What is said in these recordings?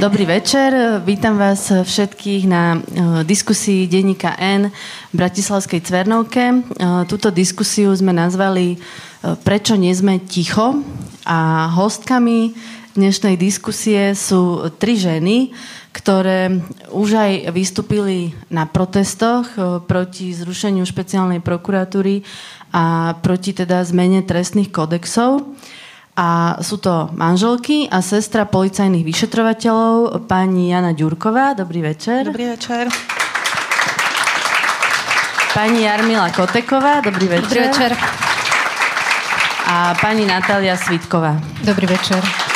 Dobrý večer, vítam vás všetkých na uh, diskusii denníka N v Bratislavskej Cvernovke. Uh, túto diskusiu sme nazvali uh, Prečo nie sme ticho a hostkami dnešnej diskusie sú tri ženy, ktoré už aj vystúpili na protestoch proti zrušeniu špeciálnej prokuratúry a proti teda zmene trestných kodexov. A sú to manželky a sestra policajných vyšetrovateľov, pani Jana Ďurková. Dobrý večer. Dobrý večer. Pani Jarmila Koteková. Dobrý večer. Dobrý večer. A pani Natália Svitková. Dobrý večer.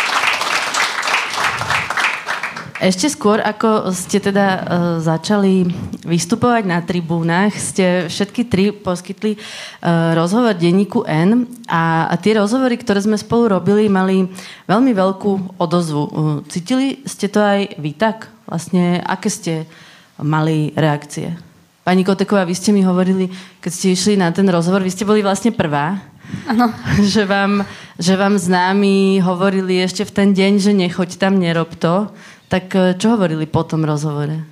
Ešte skôr, ako ste teda uh, začali vystupovať na tribúnach, ste všetky tri poskytli uh, rozhovor denníku N a, a tie rozhovory, ktoré sme spolu robili, mali veľmi veľkú odozvu. Uh, cítili ste to aj vy tak? Vlastne, aké ste mali reakcie? Pani Koteková, vy ste mi hovorili, keď ste išli na ten rozhovor, vy ste boli vlastne prvá, Ano. že, vám, že vám známi hovorili ešte v ten deň, že nechoď tam, nerob to. Tak e, čo hovorili po tom rozhovore?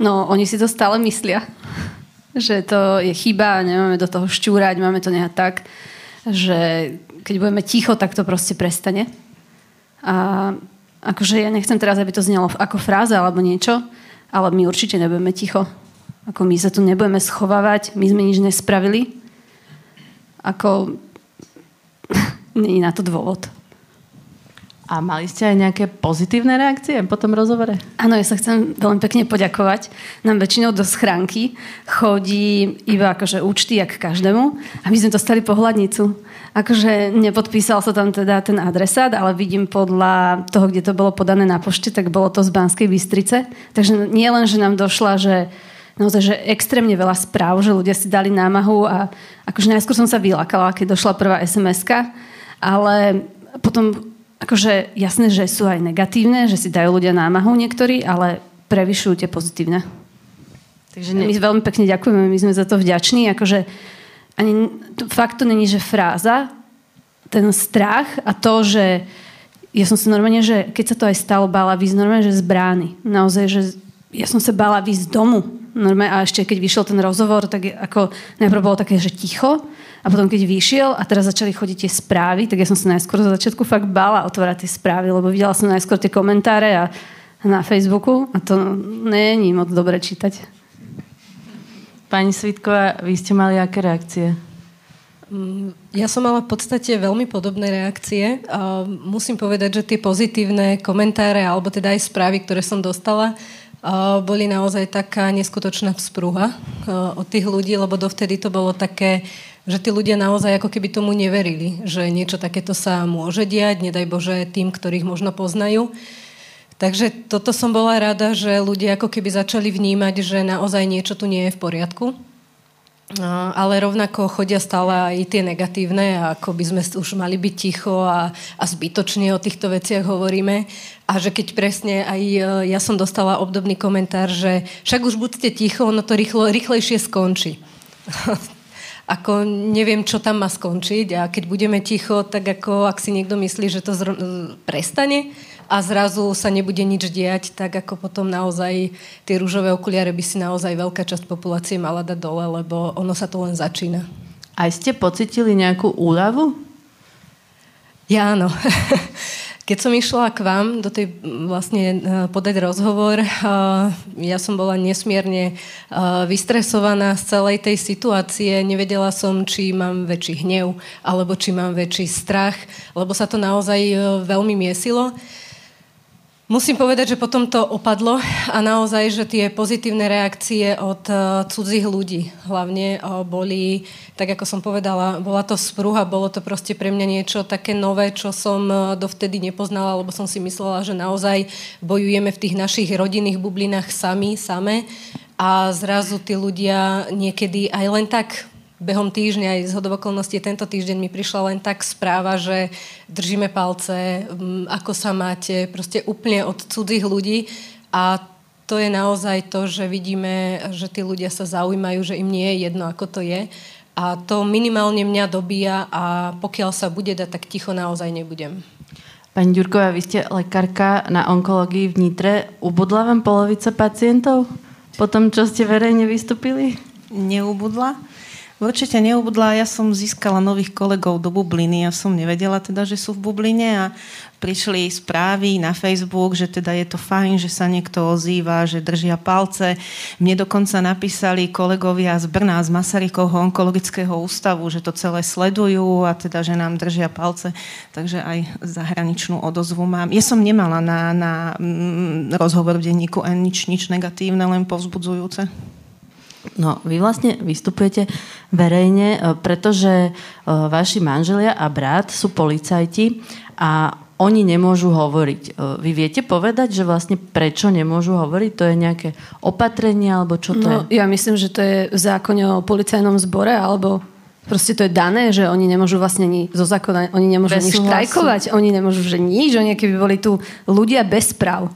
No, oni si to stále myslia, že to je chyba, nemáme do toho šťúrať, máme to nehať tak, že keď budeme ticho, tak to proste prestane. A akože ja nechcem teraz, aby to znelo ako fráza alebo niečo, ale my určite nebudeme ticho. Ako my sa tu nebudeme schovávať, my sme nič nespravili. Ako není na to dôvod. A mali ste aj nejaké pozitívne reakcie po tom rozhovore? Áno, ja sa chcem veľmi pekne poďakovať. Nám väčšinou do schránky chodí iba akože účty, jak každému. A my sme dostali pohľadnicu. Akože nepodpísal sa tam teda ten adresát, ale vidím podľa toho, kde to bolo podané na pošte, tak bolo to z Banskej Bystrice. Takže nie len, že nám došla, že naozaj, že extrémne veľa správ, že ľudia si dali námahu a akože najskôr som sa vylakala, keď došla prvá sms ale potom akože jasné, že sú aj negatívne, že si dajú ľudia námahu niektorí, ale prevyšujú tie pozitívne. Takže my veľmi pekne ďakujeme, my sme za to vďační. Akože ani, to, fakt to není, že fráza, ten strach a to, že ja som sa normálne, že keď sa to aj stalo, bála výsť normálne, že z brány. Naozaj, že ja som sa bála výsť z domu. Normálne, a ešte keď vyšiel ten rozhovor, tak ako najprv bolo také, že ticho a potom, keď vyšiel a teraz začali chodiť tie správy, tak ja som sa najskôr za začiatku fakt bála otvárať tie správy, lebo videla som najskôr tie komentáre a na Facebooku a to není moc dobre čítať. Pani Svitková, vy ste mali aké reakcie? Mm, ja som mala v podstate veľmi podobné reakcie. musím povedať, že tie pozitívne komentáre, alebo teda aj správy, ktoré som dostala, boli naozaj taká neskutočná vzprúha od tých ľudí, lebo dovtedy to bolo také že tí ľudia naozaj ako keby tomu neverili, že niečo takéto sa môže diať, nedaj Bože tým, ktorých možno poznajú. Takže toto som bola rada, že ľudia ako keby začali vnímať, že naozaj niečo tu nie je v poriadku. Ale rovnako chodia stále aj tie negatívne, ako by sme už mali byť ticho a, a zbytočne o týchto veciach hovoríme. A že keď presne aj e, ja som dostala obdobný komentár, že však už buďte ticho, ono to rýchlo, rýchlejšie skončí ako neviem, čo tam má skončiť a keď budeme ticho, tak ako ak si niekto myslí, že to zr- prestane a zrazu sa nebude nič diať, tak ako potom naozaj tie rúžové okuliare by si naozaj veľká časť populácie mala dať dole, lebo ono sa to len začína. Aj ste pocitili nejakú úľavu? Ja áno. Keď som išla k vám do tej vlastne e, podať rozhovor, e, ja som bola nesmierne e, vystresovaná z celej tej situácie. Nevedela som, či mám väčší hnev, alebo či mám väčší strach, lebo sa to naozaj veľmi miesilo. Musím povedať, že potom to opadlo a naozaj, že tie pozitívne reakcie od uh, cudzích ľudí hlavne uh, boli, tak ako som povedala, bola to sprúha, bolo to proste pre mňa niečo také nové, čo som uh, dovtedy nepoznala, lebo som si myslela, že naozaj bojujeme v tých našich rodinných bublinách sami, same. A zrazu tí ľudia niekedy aj len tak behom týždňa, aj z hodovokolností tento týždeň mi prišla len tak správa, že držíme palce, mm, ako sa máte, proste úplne od cudzích ľudí a to je naozaj to, že vidíme, že tí ľudia sa zaujímajú, že im nie je jedno, ako to je. A to minimálne mňa dobíja a pokiaľ sa bude dať, tak ticho naozaj nebudem. Pani Ďurková, vy ste lekárka na onkológii v Nitre. Ubudla vám polovica pacientov po tom, čo ste verejne vystúpili? Neubudla. Určite neubudla. Ja som získala nových kolegov do bubliny. Ja som nevedela teda, že sú v bubline a prišli správy na Facebook, že teda je to fajn, že sa niekto ozýva, že držia palce. Mne dokonca napísali kolegovia z Brna, z Masarykovho onkologického ústavu, že to celé sledujú a teda, že nám držia palce. Takže aj zahraničnú odozvu mám. Ja som nemala na, na mm, rozhovor v denníku nič, nič negatívne, len povzbudzujúce. No, vy vlastne vystupujete verejne, e, pretože e, vaši manželia a brat sú policajti a oni nemôžu hovoriť. E, vy viete povedať, že vlastne prečo nemôžu hovoriť? To je nejaké opatrenie, alebo čo to no, je? Ja myslím, že to je v zákone o policajnom zbore, alebo proste to je dané, že oni nemôžu vlastne ani zo zákona, oni nemôžu ani štrajkovať, oni nemôžu, že nič, oni keby boli tu ľudia bez práv.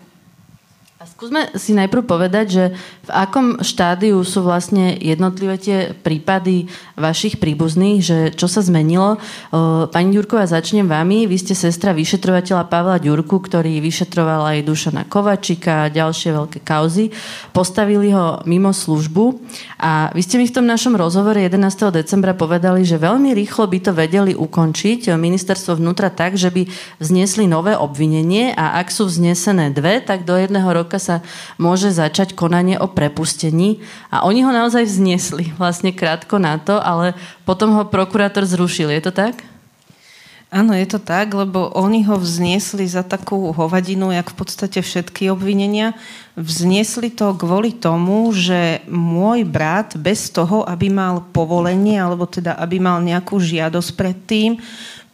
Skúsme si najprv povedať, že v akom štádiu sú vlastne jednotlivé tie prípady vašich príbuzných, že čo sa zmenilo. Pani Ďurková, začnem vami. Vy ste sestra vyšetrovateľa Pavla Ďurku, ktorý vyšetroval aj Dušana Kovačika a ďalšie veľké kauzy. Postavili ho mimo službu a vy ste mi v tom našom rozhovore 11. decembra povedali, že veľmi rýchlo by to vedeli ukončiť ministerstvo vnútra tak, že by vznesli nové obvinenie a ak sú vznesené dve, tak do jedného roka sa môže začať konanie o prepustení. A oni ho naozaj vznesli vlastne krátko na to, ale potom ho prokurátor zrušil. Je to tak? Áno, je to tak, lebo oni ho vzniesli za takú hovadinu, jak v podstate všetky obvinenia. Vzniesli to kvôli tomu, že môj brat bez toho, aby mal povolenie, alebo teda aby mal nejakú žiadosť predtým,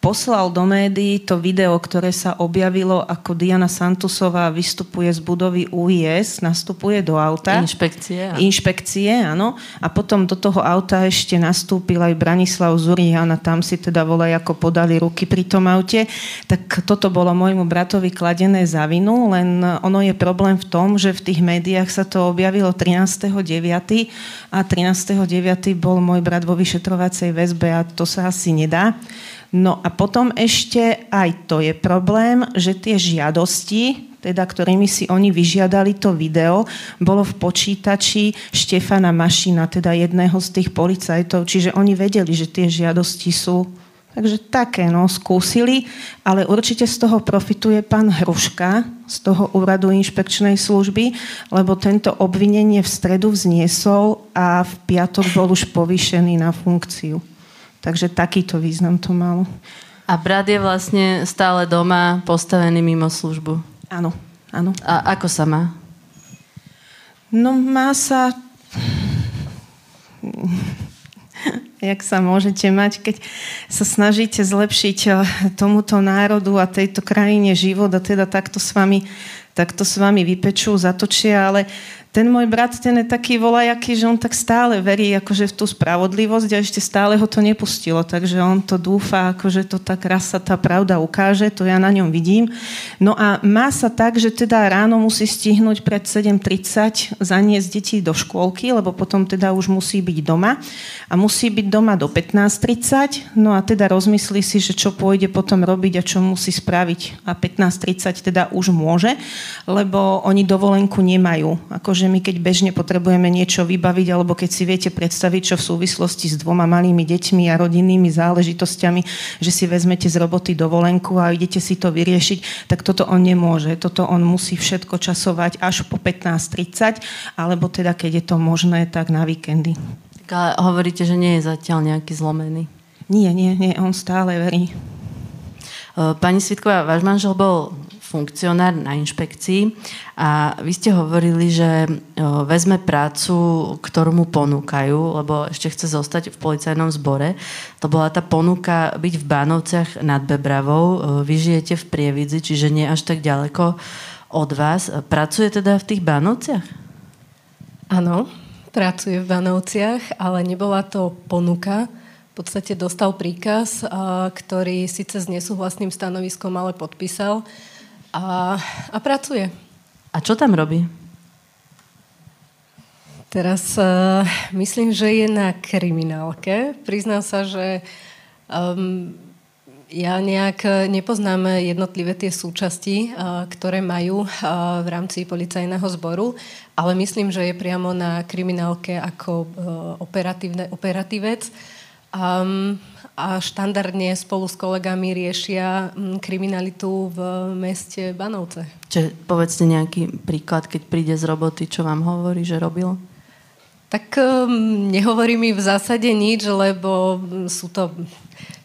poslal do médií to video, ktoré sa objavilo, ako Diana Santusová vystupuje z budovy UIS, nastupuje do auta. Inšpekcie. Inšpekcie, áno. A potom do toho auta ešte nastúpil aj Branislav Zurian a tam si teda volaj ako podali ruky pri tom aute. Tak toto bolo môjmu bratovi kladené za vinu, len ono je problém v tom, že v tých médiách sa to objavilo 13.9. a 13.9. bol môj brat vo vyšetrovacej väzbe a to sa asi nedá. No a potom ešte aj to je problém, že tie žiadosti, teda ktorými si oni vyžiadali to video, bolo v počítači Štefana Mašina, teda jedného z tých policajtov, čiže oni vedeli, že tie žiadosti sú. Takže také, no, skúsili, ale určite z toho profituje pán Hruška z toho úradu inšpekčnej služby, lebo tento obvinenie v stredu vzniesol a v piatok bol už povýšený na funkciu. Takže takýto význam to malo. A brat je vlastne stále doma, postavený mimo službu. Áno, áno. A ako sa má? No má sa... Jak sa môžete mať, keď sa snažíte zlepšiť eh, tomuto národu a tejto krajine život a teda takto s vami, takto s vami vypečú, zatočia, ale ten môj brat, ten je taký volajaký, že on tak stále verí akože v tú spravodlivosť a ešte stále ho to nepustilo, takže on to dúfa, akože to tak raz sa tá pravda ukáže, to ja na ňom vidím. No a má sa tak, že teda ráno musí stihnúť pred 7.30 zaniesť deti do škôlky, lebo potom teda už musí byť doma a musí byť doma do 15.30, no a teda rozmyslí si, že čo pôjde potom robiť a čo musí spraviť a 15.30 teda už môže, lebo oni dovolenku nemajú. Akože že my keď bežne potrebujeme niečo vybaviť, alebo keď si viete predstaviť, čo v súvislosti s dvoma malými deťmi a rodinnými záležitosťami, že si vezmete z roboty dovolenku a idete si to vyriešiť, tak toto on nemôže. Toto on musí všetko časovať až po 15.30, alebo teda keď je to možné, tak na víkendy. Tak ale hovoríte, že nie je zatiaľ nejaký zlomený. Nie, nie, nie, on stále verí. Pani Svitková, váš manžel bol funkcionár na inšpekcii a vy ste hovorili, že vezme prácu, ktorú mu ponúkajú, lebo ešte chce zostať v policajnom zbore. To bola tá ponuka byť v Bánovciach nad Bebravou. Vy žijete v Prievidzi, čiže nie až tak ďaleko od vás. Pracuje teda v tých Bánovciach? Áno, pracuje v Banovciach, ale nebola to ponuka. V podstate dostal príkaz, ktorý síce s nesúhlasným stanoviskom ale podpísal a, a pracuje. A čo tam robí? Teraz uh, myslím, že je na kriminálke. Priznám sa, že um, ja nejak nepoznám jednotlivé tie súčasti, ktoré majú v rámci policajného zboru, ale myslím, že je priamo na kriminálke ako operatívec. Um, a štandardne spolu s kolegami riešia mm, kriminalitu v meste Banovce. Čiže povedzte nejaký príklad, keď príde z roboty, čo vám hovorí, že robil? Tak um, nehovorí mi v zásade nič, lebo sú to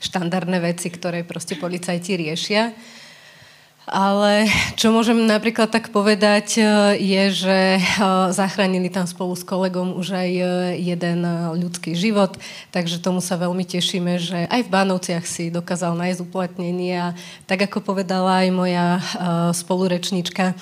štandardné veci, ktoré proste policajti riešia. Ale čo môžem napríklad tak povedať, e, je, že e, zachránili tam spolu s kolegom už aj e, jeden ľudský život, takže tomu sa veľmi tešíme, že aj v Bánovciach si dokázal nájsť uplatnenie. A tak ako povedala aj moja spolurečnička,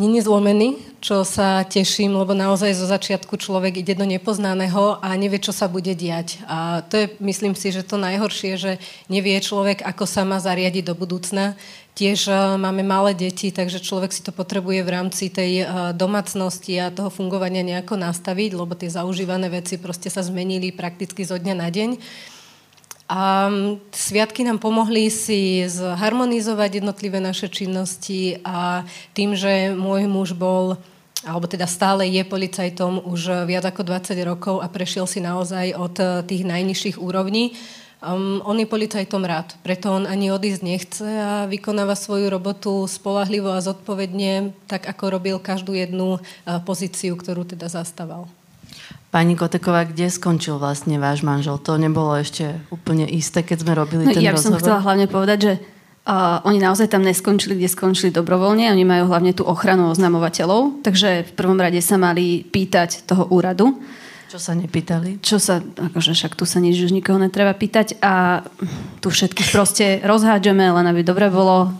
není zlomený, čo sa teším, lebo naozaj zo začiatku človek ide do nepoznaného a nevie, čo sa bude diať. A to je, myslím si, že to najhoršie, že nevie človek, ako sa má zariadiť do budúcna. Tiež uh, máme malé deti, takže človek si to potrebuje v rámci tej uh, domácnosti a toho fungovania nejako nastaviť, lebo tie zaužívané veci proste sa zmenili prakticky zo dňa na deň. A sviatky nám pomohli si zharmonizovať jednotlivé naše činnosti a tým, že môj muž bol alebo teda stále je policajtom už viac ako 20 rokov a prešiel si naozaj od tých najnižších úrovní. Um, on je policajtom rád, preto on ani odísť nechce a vykonáva svoju robotu spolahlivo a zodpovedne, tak ako robil každú jednu uh, pozíciu, ktorú teda zastával. Pani Koteková, kde skončil vlastne váš manžel? To nebolo ešte úplne isté, keď sme robili no, ten ja rozhovor. Ja som chcela hlavne povedať, že uh, oni naozaj tam neskončili, kde skončili dobrovoľne. Oni majú hlavne tú ochranu oznamovateľov, takže v prvom rade sa mali pýtať toho úradu. Čo sa nepýtali? Čo sa, akože však tu sa nič už nikoho netreba pýtať a tu všetkých proste rozhádžeme, len aby dobre bolo.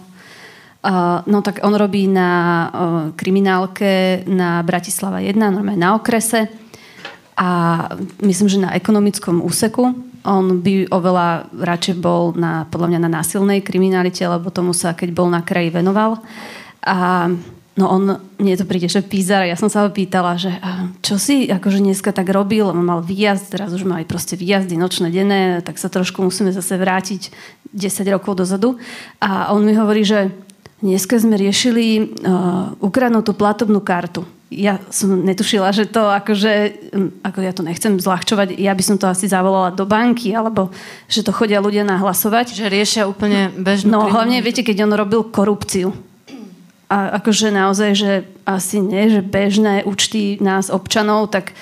Uh, no tak on robí na uh, kriminálke na Bratislava 1, normálne na okrese a myslím, že na ekonomickom úseku. On by oveľa radšej bol na, podľa mňa na násilnej kriminalite, lebo tomu sa, keď bol na kraji, venoval. A no on, mne to príde, že pízar, ja som sa ho pýtala, že čo si akože dneska tak robil, on mal výjazd, teraz už má aj proste výjazdy nočné, denné, tak sa trošku musíme zase vrátiť 10 rokov dozadu. A on mi hovorí, že dneska sme riešili uh, ukradnutú platobnú kartu ja som netušila, že to akože, ako ja to nechcem zľahčovať, ja by som to asi zavolala do banky, alebo že to chodia ľudia nahlasovať. Že riešia úplne bežnú... No hlavne, viete, keď on robil korupciu. A akože naozaj, že asi nie, že bežné účty nás občanov, tak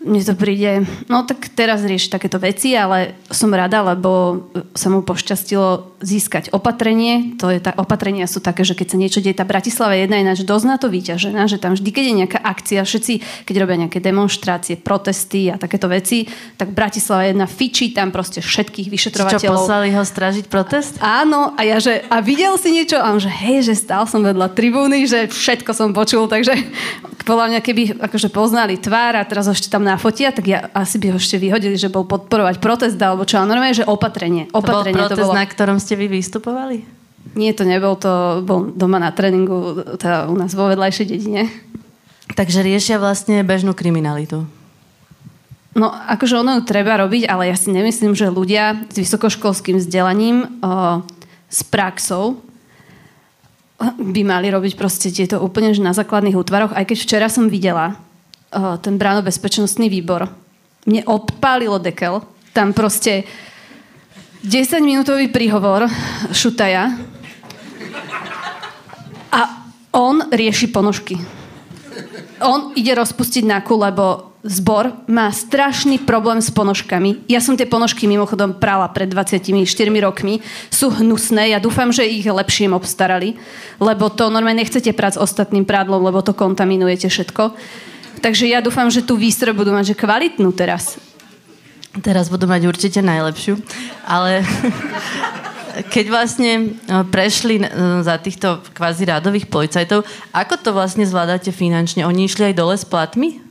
mne to príde, no tak teraz rieši takéto veci, ale som rada, lebo sa mu pošťastilo získať opatrenie. To je tá, opatrenia sú také, že keď sa niečo deje, tá Bratislava je jedna ináč dosť na to vyťažená, že tam vždy, keď je nejaká akcia, všetci, keď robia nejaké demonstrácie, protesty a takéto veci, tak Bratislava jedna fičí tam proste všetkých vyšetrovateľov. Čo, poslali ho stražiť protest? Áno, a ja, že a videl si niečo? A on, že hej, že stál som vedľa tribúny, že všetko som počul, takže podľa mňa, keby akože poznali tvár a teraz ešte tam nafotia, tak ja asi by ho ešte vyhodili, že bol podporovať protest alebo čo. A normálne, že opatrenie. opatrenie to bol protest, to bolo... na ktorom ste vy vystupovali? Nie, to nebol, to bol doma na tréningu teda u nás vo vedľajšej dedine. Takže riešia vlastne bežnú kriminalitu. No, akože ono ju treba robiť, ale ja si nemyslím, že ľudia s vysokoškolským vzdelaním, o, s praxou, by mali robiť proste tieto úplne že na základných útvaroch. Aj keď včera som videla ten bránobezpečnostný výbor, mne odpálilo dekel. Tam proste 10-minútový príhovor Šutaja a on rieši ponožky. On ide rozpustiť náku, lebo zbor má strašný problém s ponožkami. Ja som tie ponožky mimochodom prala pred 24 rokmi. Sú hnusné, ja dúfam, že ich lepšie obstarali, lebo to normálne nechcete prať s ostatným prádlom, lebo to kontaminujete všetko. Takže ja dúfam, že tú výstroj budú mať že kvalitnú teraz. Teraz budú mať určite najlepšiu, ale keď vlastne e, prešli e, za týchto kvázi rádových policajtov, ako to vlastne zvládate finančne? Oni išli aj dole s platmi?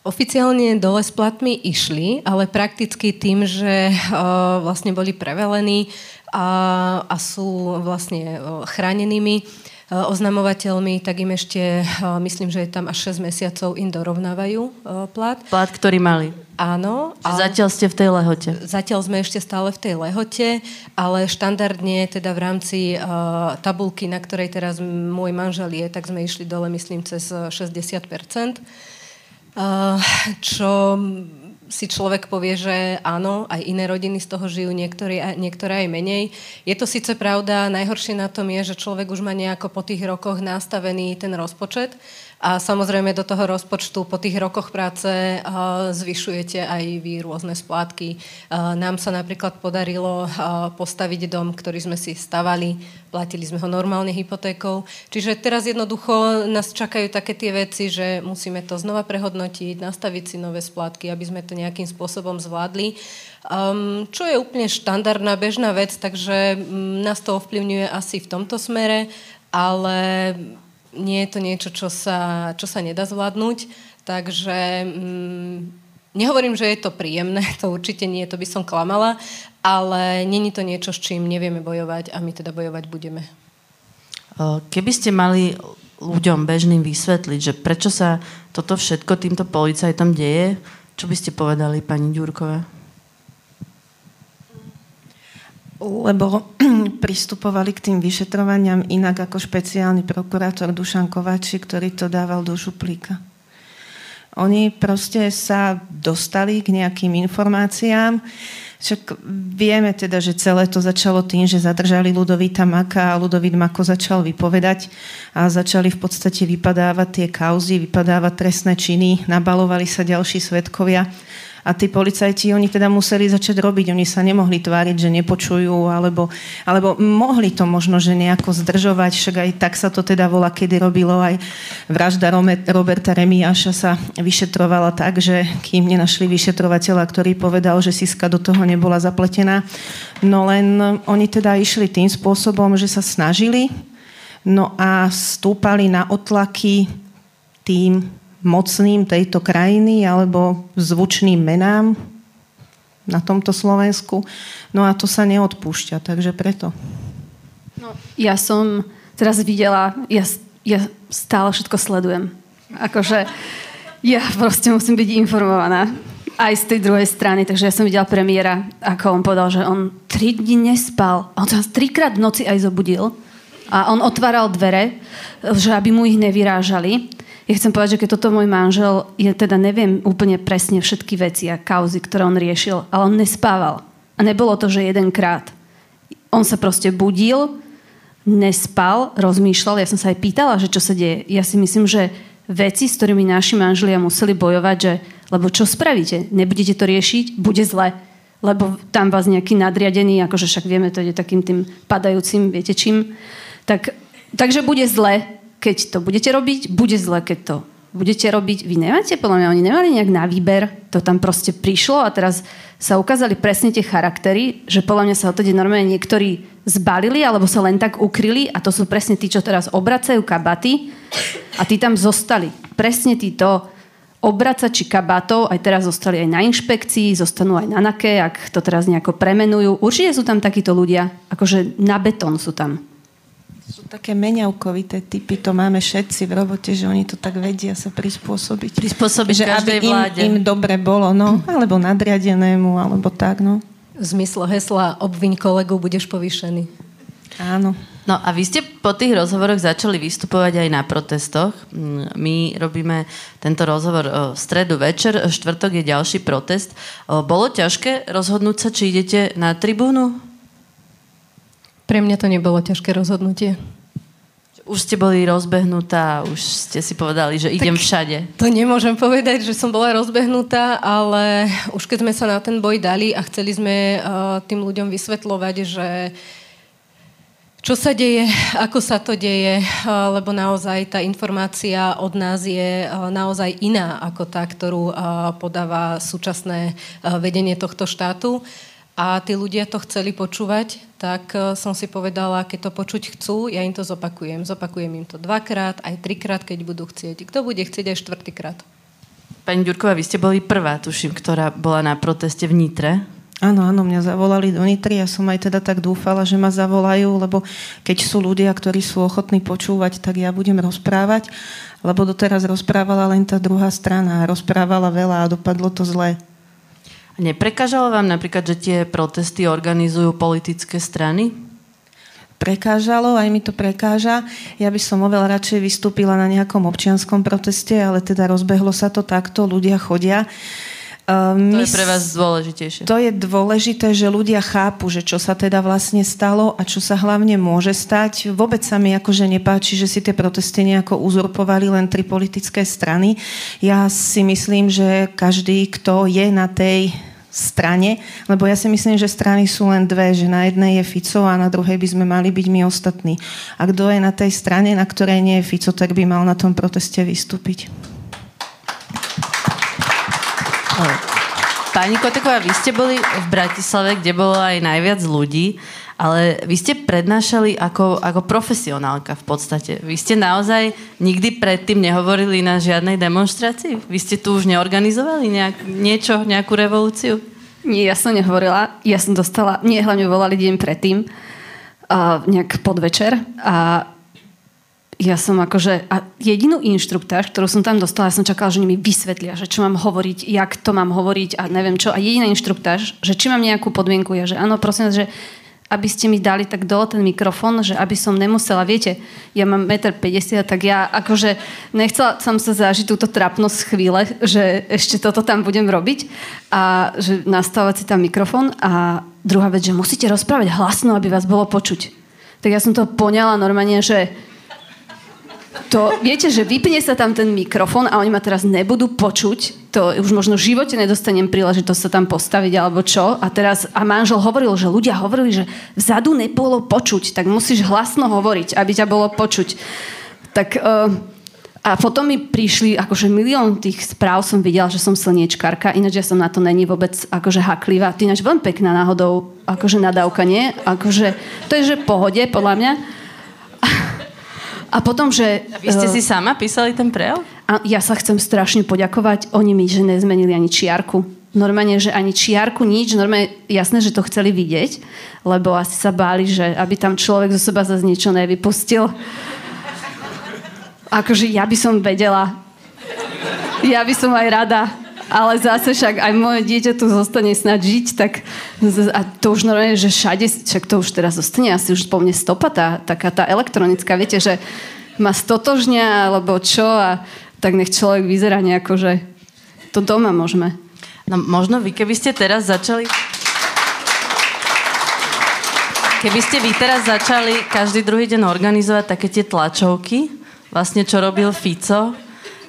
Oficiálne dole s platmi išli, ale prakticky tým, že uh, vlastne boli prevelení a, a sú vlastne uh, chránenými, oznamovateľmi, tak im ešte, myslím, že je tam až 6 mesiacov, im dorovnávajú plat. Plat, ktorý mali. Áno. A zatiaľ ste v tej lehote. Zatiaľ sme ešte stále v tej lehote, ale štandardne teda v rámci uh, tabulky, na ktorej teraz môj manžel je, tak sme išli dole, myslím, cez 60%. Uh, čo si človek povie, že áno, aj iné rodiny z toho žijú, niektoré, niektoré aj menej. Je to síce pravda, najhoršie na tom je, že človek už má nejako po tých rokoch nastavený ten rozpočet a samozrejme do toho rozpočtu po tých rokoch práce zvyšujete aj vy rôzne splátky. Nám sa napríklad podarilo postaviť dom, ktorý sme si stavali, platili sme ho normálne hypotékou. Čiže teraz jednoducho nás čakajú také tie veci, že musíme to znova prehodnotiť, nastaviť si nové splátky, aby sme to nejakým spôsobom zvládli. Um, čo je úplne štandardná, bežná vec, takže nás to ovplyvňuje asi v tomto smere, ale nie je to niečo, čo sa, čo sa nedá zvládnuť. Takže mm, nehovorím, že je to príjemné, to určite nie, to by som klamala, ale není to niečo, s čím nevieme bojovať a my teda bojovať budeme. Keby ste mali ľuďom bežným vysvetliť, že prečo sa toto všetko týmto policajtom deje, čo by ste povedali, pani Ďurková? Lebo pristupovali k tým vyšetrovaniam inak ako špeciálny prokurátor Dušan Kováči, ktorý to dával do šuplíka. Oni proste sa dostali k nejakým informáciám, však vieme teda, že celé to začalo tým, že zadržali Ludovita Maka a Ludovit Mako začal vypovedať a začali v podstate vypadávať tie kauzy, vypadávať trestné činy, nabalovali sa ďalší svetkovia a tí policajti, oni teda museli začať robiť, oni sa nemohli tváriť, že nepočujú, alebo, alebo mohli to možno, že nejako zdržovať, však aj tak sa to teda volá, kedy robilo. Aj vražda Roberta Remiáša sa vyšetrovala tak, že kým nenašli vyšetrovateľa, ktorý povedal, že Siska do toho nebola zapletená. No len oni teda išli tým spôsobom, že sa snažili, no a stúpali na otlaky tým mocným tejto krajiny alebo zvučným menám na tomto Slovensku. No a to sa neodpúšťa, takže preto. No, ja som teraz videla, ja, ja stále všetko sledujem. Akože ja proste musím byť informovaná aj z tej druhej strany. Takže ja som videla premiéra, ako on povedal, že on tri dni nespal. On sa trikrát v noci aj zobudil a on otváral dvere, že aby mu ich nevyrážali. Ja chcem povedať, že keď toto môj manžel, ja teda neviem úplne presne všetky veci a kauzy, ktoré on riešil, ale on nespával. A nebolo to, že jedenkrát. On sa proste budil, nespal, rozmýšľal. Ja som sa aj pýtala, že čo sa deje. Ja si myslím, že veci, s ktorými naši manželia museli bojovať, že lebo čo spravíte? Nebudete to riešiť? Bude zle. Lebo tam vás nejaký nadriadený, akože však vieme, to je takým tým padajúcim, viete čím. Tak, takže bude zle keď to budete robiť, bude zle, keď to budete robiť. Vy nemáte, podľa mňa, oni nemali nejak na výber, to tam proste prišlo a teraz sa ukázali presne tie charaktery, že podľa mňa sa odtedy normálne niektorí zbalili alebo sa len tak ukryli a to sú presne tí, čo teraz obracajú kabaty a tí tam zostali. Presne títo obracači kabatov aj teraz zostali aj na inšpekcii, zostanú aj na NAKE, ak to teraz nejako premenujú. Určite sú tam takíto ľudia, akože na betón sú tam. Sú také meňavkovité typy, to máme všetci v robote, že oni to tak vedia sa prispôsobiť. Prispôsobiť že každej aby vláde. Im, im dobre bolo, no, alebo nadriadenému, alebo tak, no. V zmysle hesla obviň kolegu, budeš povýšený. Áno. No a vy ste po tých rozhovoroch začali vystupovať aj na protestoch. Mm, my robíme tento rozhovor v stredu večer, štvrtok je ďalší protest. Bolo ťažké rozhodnúť sa, či idete na tribúnu? Pre mňa to nebolo ťažké rozhodnutie. Už ste boli rozbehnutá, už ste si povedali, že idem tak všade. To nemôžem povedať, že som bola rozbehnutá, ale už keď sme sa na ten boj dali a chceli sme uh, tým ľuďom vysvetľovať, že čo sa deje, ako sa to deje, uh, lebo naozaj tá informácia od nás je uh, naozaj iná ako tá, ktorú podáva súčasné vedenie tohto štátu a tí ľudia to chceli počúvať, tak e, som si povedala, keď to počuť chcú, ja im to zopakujem. Zopakujem im to dvakrát, aj trikrát, keď budú chcieť. Kto bude chcieť aj štvrtýkrát? Pani Ďurková, vy ste boli prvá, tuším, ktorá bola na proteste v Nitre. Áno, áno, mňa zavolali do Nitry, ja som aj teda tak dúfala, že ma zavolajú, lebo keď sú ľudia, ktorí sú ochotní počúvať, tak ja budem rozprávať, lebo doteraz rozprávala len tá druhá strana a rozprávala veľa a dopadlo to zle. Neprekážalo vám napríklad, že tie protesty organizujú politické strany? Prekážalo, aj mi to prekáža. Ja by som oveľa radšej vystúpila na nejakom občianskom proteste, ale teda rozbehlo sa to takto, ľudia chodia. Um, to je pre vás dôležitejšie. To je dôležité, že ľudia chápu, že čo sa teda vlastne stalo a čo sa hlavne môže stať. Vôbec sa mi akože nepáči, že si tie protesty nejako uzurpovali len tri politické strany. Ja si myslím, že každý, kto je na tej strane, lebo ja si myslím, že strany sú len dve, že na jednej je Fico a na druhej by sme mali byť my ostatní. A kto je na tej strane, na ktorej nie je Fico, tak by mal na tom proteste vystúpiť. Pani Koteková, vy ste boli v Bratislave, kde bolo aj najviac ľudí, ale vy ste prednášali ako, ako profesionálka v podstate. Vy ste naozaj nikdy predtým nehovorili na žiadnej demonstrácii? Vy ste tu už neorganizovali nejak, niečo, nejakú revolúciu? Nie, ja som nehovorila. Ja som dostala, nie, hlavne volali deň predtým, uh, nejak podvečer a ja som akože, a jedinú inštruktáž, ktorú som tam dostala, ja som čakala, že mi vysvetlia, že čo mám hovoriť, jak to mám hovoriť a neviem čo. A jediná inštruktáž, že či mám nejakú podmienku, ja že áno, prosím, že aby ste mi dali tak dole ten mikrofón, že aby som nemusela, viete, ja mám 1,50 m, tak ja akože nechcela som sa zažiť túto trapnosť chvíle, že ešte toto tam budem robiť a že nastavovať si tam mikrofón a druhá vec, že musíte rozprávať hlasno, aby vás bolo počuť. Tak ja som to poňala normálne, že to, viete, že vypne sa tam ten mikrofón a oni ma teraz nebudú počuť. To už možno v živote nedostanem príležitosť sa tam postaviť alebo čo. A teraz, a manžel hovoril, že ľudia hovorili, že vzadu nebolo počuť, tak musíš hlasno hovoriť, aby ťa bolo počuť. Tak uh, a potom mi prišli, akože milión tých správ som videla, že som slniečkarka, ináč ja som na to není vôbec akože haklivá. Ty ináč veľmi pekná náhodou, akože nadávka, nie? Akože, to je, že pohode, podľa mňa. A potom, že... A vy ste uh, si sama písali ten prejav? A ja sa chcem strašne poďakovať. Oni mi, že nezmenili ani čiarku. Normálne, že ani čiarku, nič. Normálne, jasné, že to chceli vidieť, lebo asi sa báli, že aby tam človek zo seba zase niečo nevypustil. Akože ja by som vedela. Ja by som aj rada ale zase však aj moje dieťa tu zostane snad žiť, tak a to už normálne, že všade, však to už teraz zostane asi už po mne stopa tá, taká tá elektronická, viete, že ma stotožňa, alebo čo a tak nech človek vyzerá nejako, že to doma môžeme. No možno vy, keby ste teraz začali... Keby ste vy teraz začali každý druhý deň organizovať také tie tlačovky, vlastne čo robil Fico,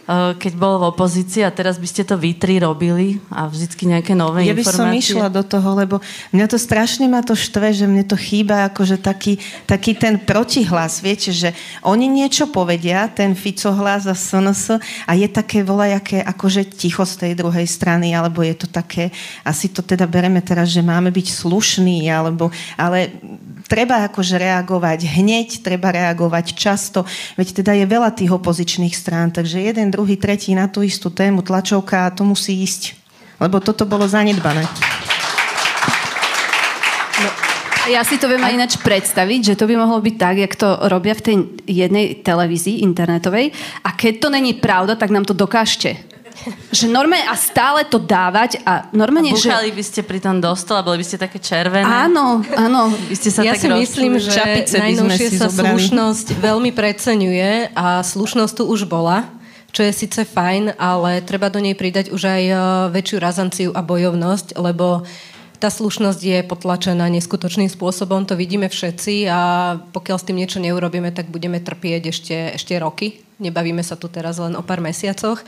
keď bol v opozícii a teraz by ste to vy tri robili a vždycky nejaké nové ja informácie? Ja by som išla do toho, lebo mňa to strašne ma to štve, že mne to chýba akože taký, taký ten protihlas, viete, že oni niečo povedia, ten Fico hlas a SNS a je také volajaké akože ticho z tej druhej strany, alebo je to také, asi to teda bereme teraz, že máme byť slušní, alebo, ale treba akože reagovať hneď, treba reagovať často, veď teda je veľa tých opozičných strán, takže jeden, druhý, tretí na tú istú tému, tlačovka a to musí ísť, lebo toto bolo zanedbané. No, ja si to viem aj ináč predstaviť, že to by mohlo byť tak, jak to robia v tej jednej televízii internetovej a keď to není pravda, tak nám to dokážte. Že normálne a stále to dávať a normálne, a že... by ste pri tom dostala, boli by ste také červené. Áno, áno. By ste sa ja tak si myslím, že najnovšie sa zobrali. slušnosť veľmi preceňuje a slušnosť tu už bola čo je síce fajn, ale treba do nej pridať už aj e, väčšiu razanciu a bojovnosť, lebo tá slušnosť je potlačená neskutočným spôsobom, to vidíme všetci a pokiaľ s tým niečo neurobíme, tak budeme trpieť ešte, ešte roky. Nebavíme sa tu teraz len o pár mesiacoch.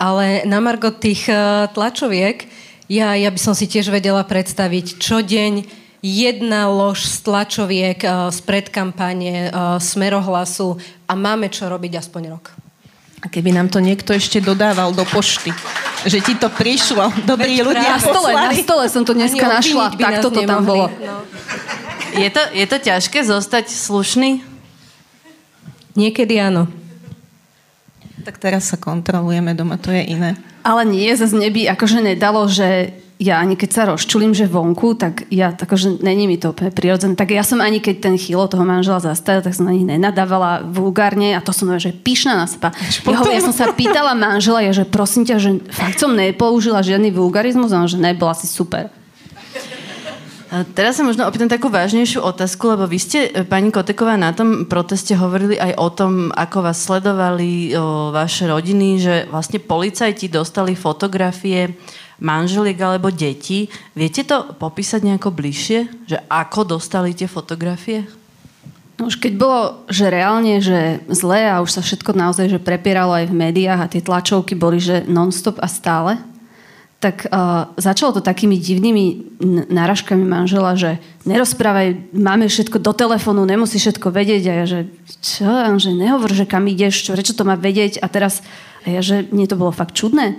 Ale na margo tých e, tlačoviek, ja, ja by som si tiež vedela predstaviť, čo deň jedna lož z tlačoviek uh, z predkampane, smerohlasu a máme čo robiť aspoň rok. A keby nám to niekto ešte dodával do pošty, že ti to prišlo, dobrí Veď ľudia na stole, na stole som to dneska našla, tak toto tam bolo. No. Je, to, je to ťažké zostať slušný? Niekedy áno. Tak teraz sa kontrolujeme doma, to je iné. Ale nie, zase neby akože nedalo, že ja ani keď sa rozčulím, že vonku, tak ja akože není mi to úplne prirodzené. Tak ja som ani keď ten chýlo toho manžela zastavil, tak som na nich nenadávala vulgárne a to som že pyšná na seba. Ja, ja som sa pýtala manžela, ja, že prosím ťa, že fakt som nepoužila žiadny vulgarizmus, on že nebola si super. A teraz sa možno opýtam takú vážnejšiu otázku, lebo vy ste, e, pani Koteková, na tom proteste hovorili aj o tom, ako vás sledovali o, vaše rodiny, že vlastne policajti dostali fotografie manželiek alebo detí. Viete to popísať nejako bližšie? Že ako dostali tie fotografie? No už keď bolo, že reálne, že zlé a už sa všetko naozaj že prepieralo aj v médiách a tie tlačovky boli, že non-stop a stále, tak uh, začalo to takými divnými náražkami manžela, že nerozprávaj, máme všetko do telefónu, nemusí všetko vedieť a ja, že čo, a že nehovor, že kam ideš, čo, prečo to má vedieť a teraz, a ja, že mne to bolo fakt čudné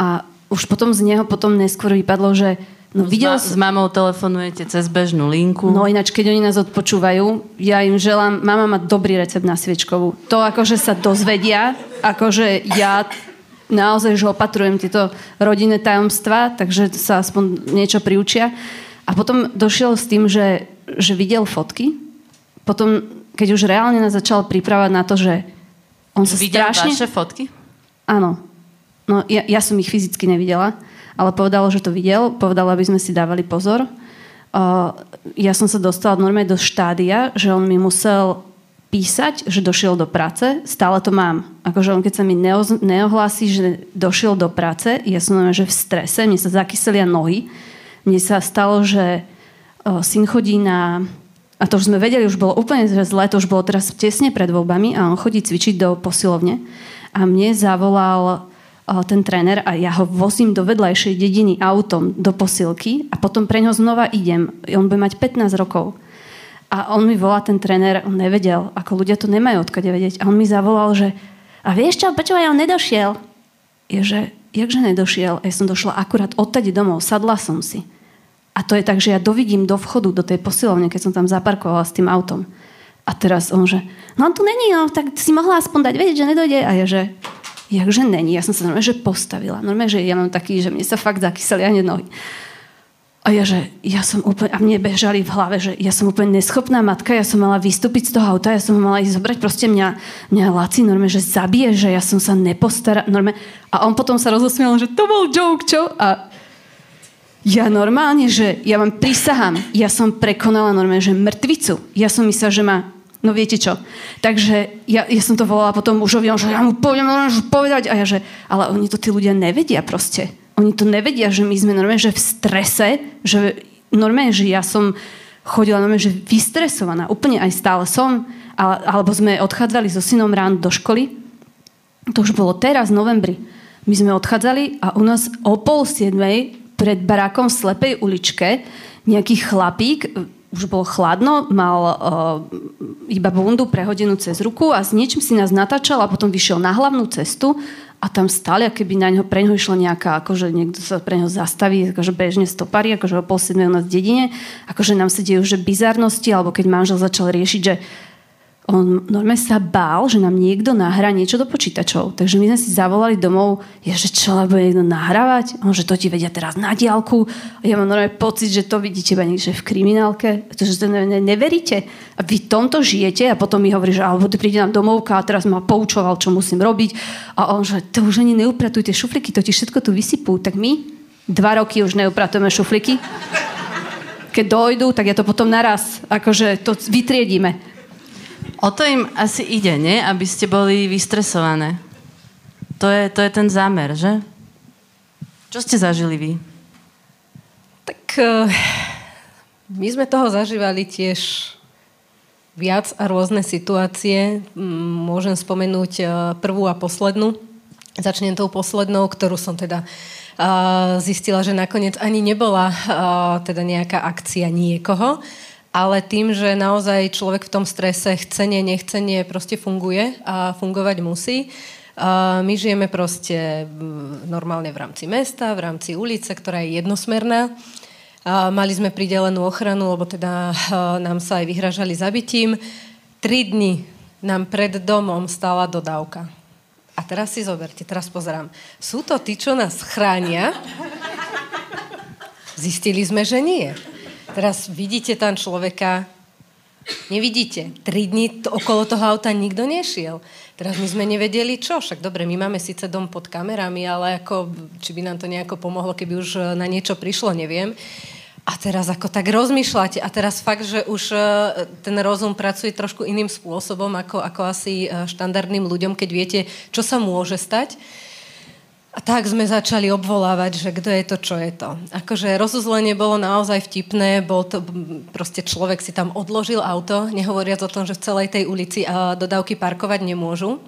a už potom z neho potom neskôr vypadlo, že No, videl s, s mamou telefonujete cez bežnú linku. No ináč, keď oni nás odpočúvajú, ja im želám, mama má dobrý recept na sviečkovú. To akože sa dozvedia, akože ja naozaj, že opatrujem tieto rodinné tajomstvá, takže sa aspoň niečo priučia. A potom došiel s tým, že, že videl fotky. Potom, keď už reálne nás začal pripravať na to, že on sa videl strašne... vaše fotky? Áno. No, ja, ja som ich fyzicky nevidela, ale povedal, že to videl. Povedal, aby sme si dávali pozor. Uh, ja som sa dostala normálne do štádia, že on mi musel písať, že došiel do práce, stále to mám. Akože on keď sa mi neoz, neohlási, že došiel do práce, ja som že v strese, mne sa zakyselia nohy. Mne sa stalo, že o, syn chodí na... A to už sme vedeli, už bolo úplne zle, to už bolo teraz tesne pred voľbami a on chodí cvičiť do posilovne. A mne zavolal ten tréner a ja ho vozím do vedľajšej dediny autom do posilky a potom pre ňo znova idem. On bude mať 15 rokov. A on mi volá, ten tréner, on nevedel, ako ľudia to nemajú odkade vedieť. A on mi zavolal, že a vieš čo, počúvaj, on nedošiel. Je, že, jakže nedošiel? Ja som došla akurát odtade domov, sadla som si. A to je tak, že ja dovidím do vchodu, do tej posilovne, keď som tam zaparkovala s tým autom. A teraz on, že no on tu není, no, tak si mohla aspoň dať vedieť, že nedojde. A ja, že jakže není. Ja som sa normálne, že postavila. Normálne, že ja mám taký, že mne sa fakt zakyseli ani nohy. A ja, že ja som úplne, a mne bežali v hlave, že ja som úplne neschopná matka, ja som mala vystúpiť z toho auta, ja som mala ísť zobrať, proste mňa, mňa Laci normálne, že zabije, že ja som sa nepostarala, normálne. A on potom sa rozosmiel, že to bol joke, čo? A ja normálne, že ja vám prisahám, ja som prekonala normálne, že mŕtvicu. Ja som myslela, že ma No viete čo? Takže ja, ja som to volala potom mužovi, že ja mu poviem povedať. A ja, že ale oni to tí ľudia nevedia proste. Oni to nevedia, že my sme normálne, že v strese, že normálne, že ja som chodila normálne, že vystresovaná. Úplne aj stále som. Ale, alebo sme odchádzali so synom ráno do školy. To už bolo teraz, v novembri. My sme odchádzali a u nás o pol siedmej pred barákom v slepej uličke nejaký chlapík, už bolo chladno, mal uh, iba bundu prehodenú cez ruku a s niečím si nás natáčal a potom vyšiel na hlavnú cestu a tam stále, keby na ňo, pre ňo išla nejaká, akože niekto sa pre ňo zastaví, akože bežne stopari, akože o pol u nás v dedine, akože nám sa dejú, že bizarnosti, alebo keď manžel začal riešiť, že on normálne sa bál, že nám niekto nahrá niečo do počítačov. Takže my sme si zavolali domov, je, že čo, lebo niekto nahrávať? On, že to ti vedia teraz na diálku. A ja mám normálne pocit, že to vidíte iba niekde v kriminálke. že to ne, ne, neveríte. A vy tomto žijete a potom mi hovorí, že alebo príde nám domovka a teraz ma poučoval, čo musím robiť. A on, že to už ani neupratujte šufliky, to ti všetko tu vysypú. Tak my dva roky už neupratujeme šufliky. Keď dojdú, tak ja to potom naraz, akože to vytriedíme. O to im asi ide, nie? Aby ste boli vystresované. To je, to je ten zámer, že? Čo ste zažili vy? Tak uh, my sme toho zažívali tiež viac a rôzne situácie. Môžem spomenúť uh, prvú a poslednú. Začnem tou poslednou, ktorú som teda uh, zistila, že nakoniec ani nebola teda nejaká akcia niekoho, ale tým, že naozaj človek v tom strese chcenie, nechcenie proste funguje a fungovať musí. My žijeme proste normálne v rámci mesta, v rámci ulice, ktorá je jednosmerná. Mali sme pridelenú ochranu, lebo teda nám sa aj vyhražali zabitím. Tri dni nám pred domom stála dodávka. A teraz si zoberte, teraz pozerám. Sú to tí, čo nás chránia, Zistili sme, že nie. Teraz vidíte tam človeka, nevidíte. Tri dní okolo toho auta nikto nešiel. Teraz my sme nevedeli čo, však dobre, my máme síce dom pod kamerami, ale ako, či by nám to nejako pomohlo, keby už na niečo prišlo, neviem. A teraz ako tak rozmýšľate a teraz fakt, že už e, ten rozum pracuje trošku iným spôsobom ako, ako asi e, štandardným ľuďom, keď viete, čo sa môže stať. A tak sme začali obvolávať, že kto je to, čo je to. Akože rozuzlenie bolo naozaj vtipné, bol to, proste človek si tam odložil auto, nehovoriac o tom, že v celej tej ulici dodávky parkovať nemôžu.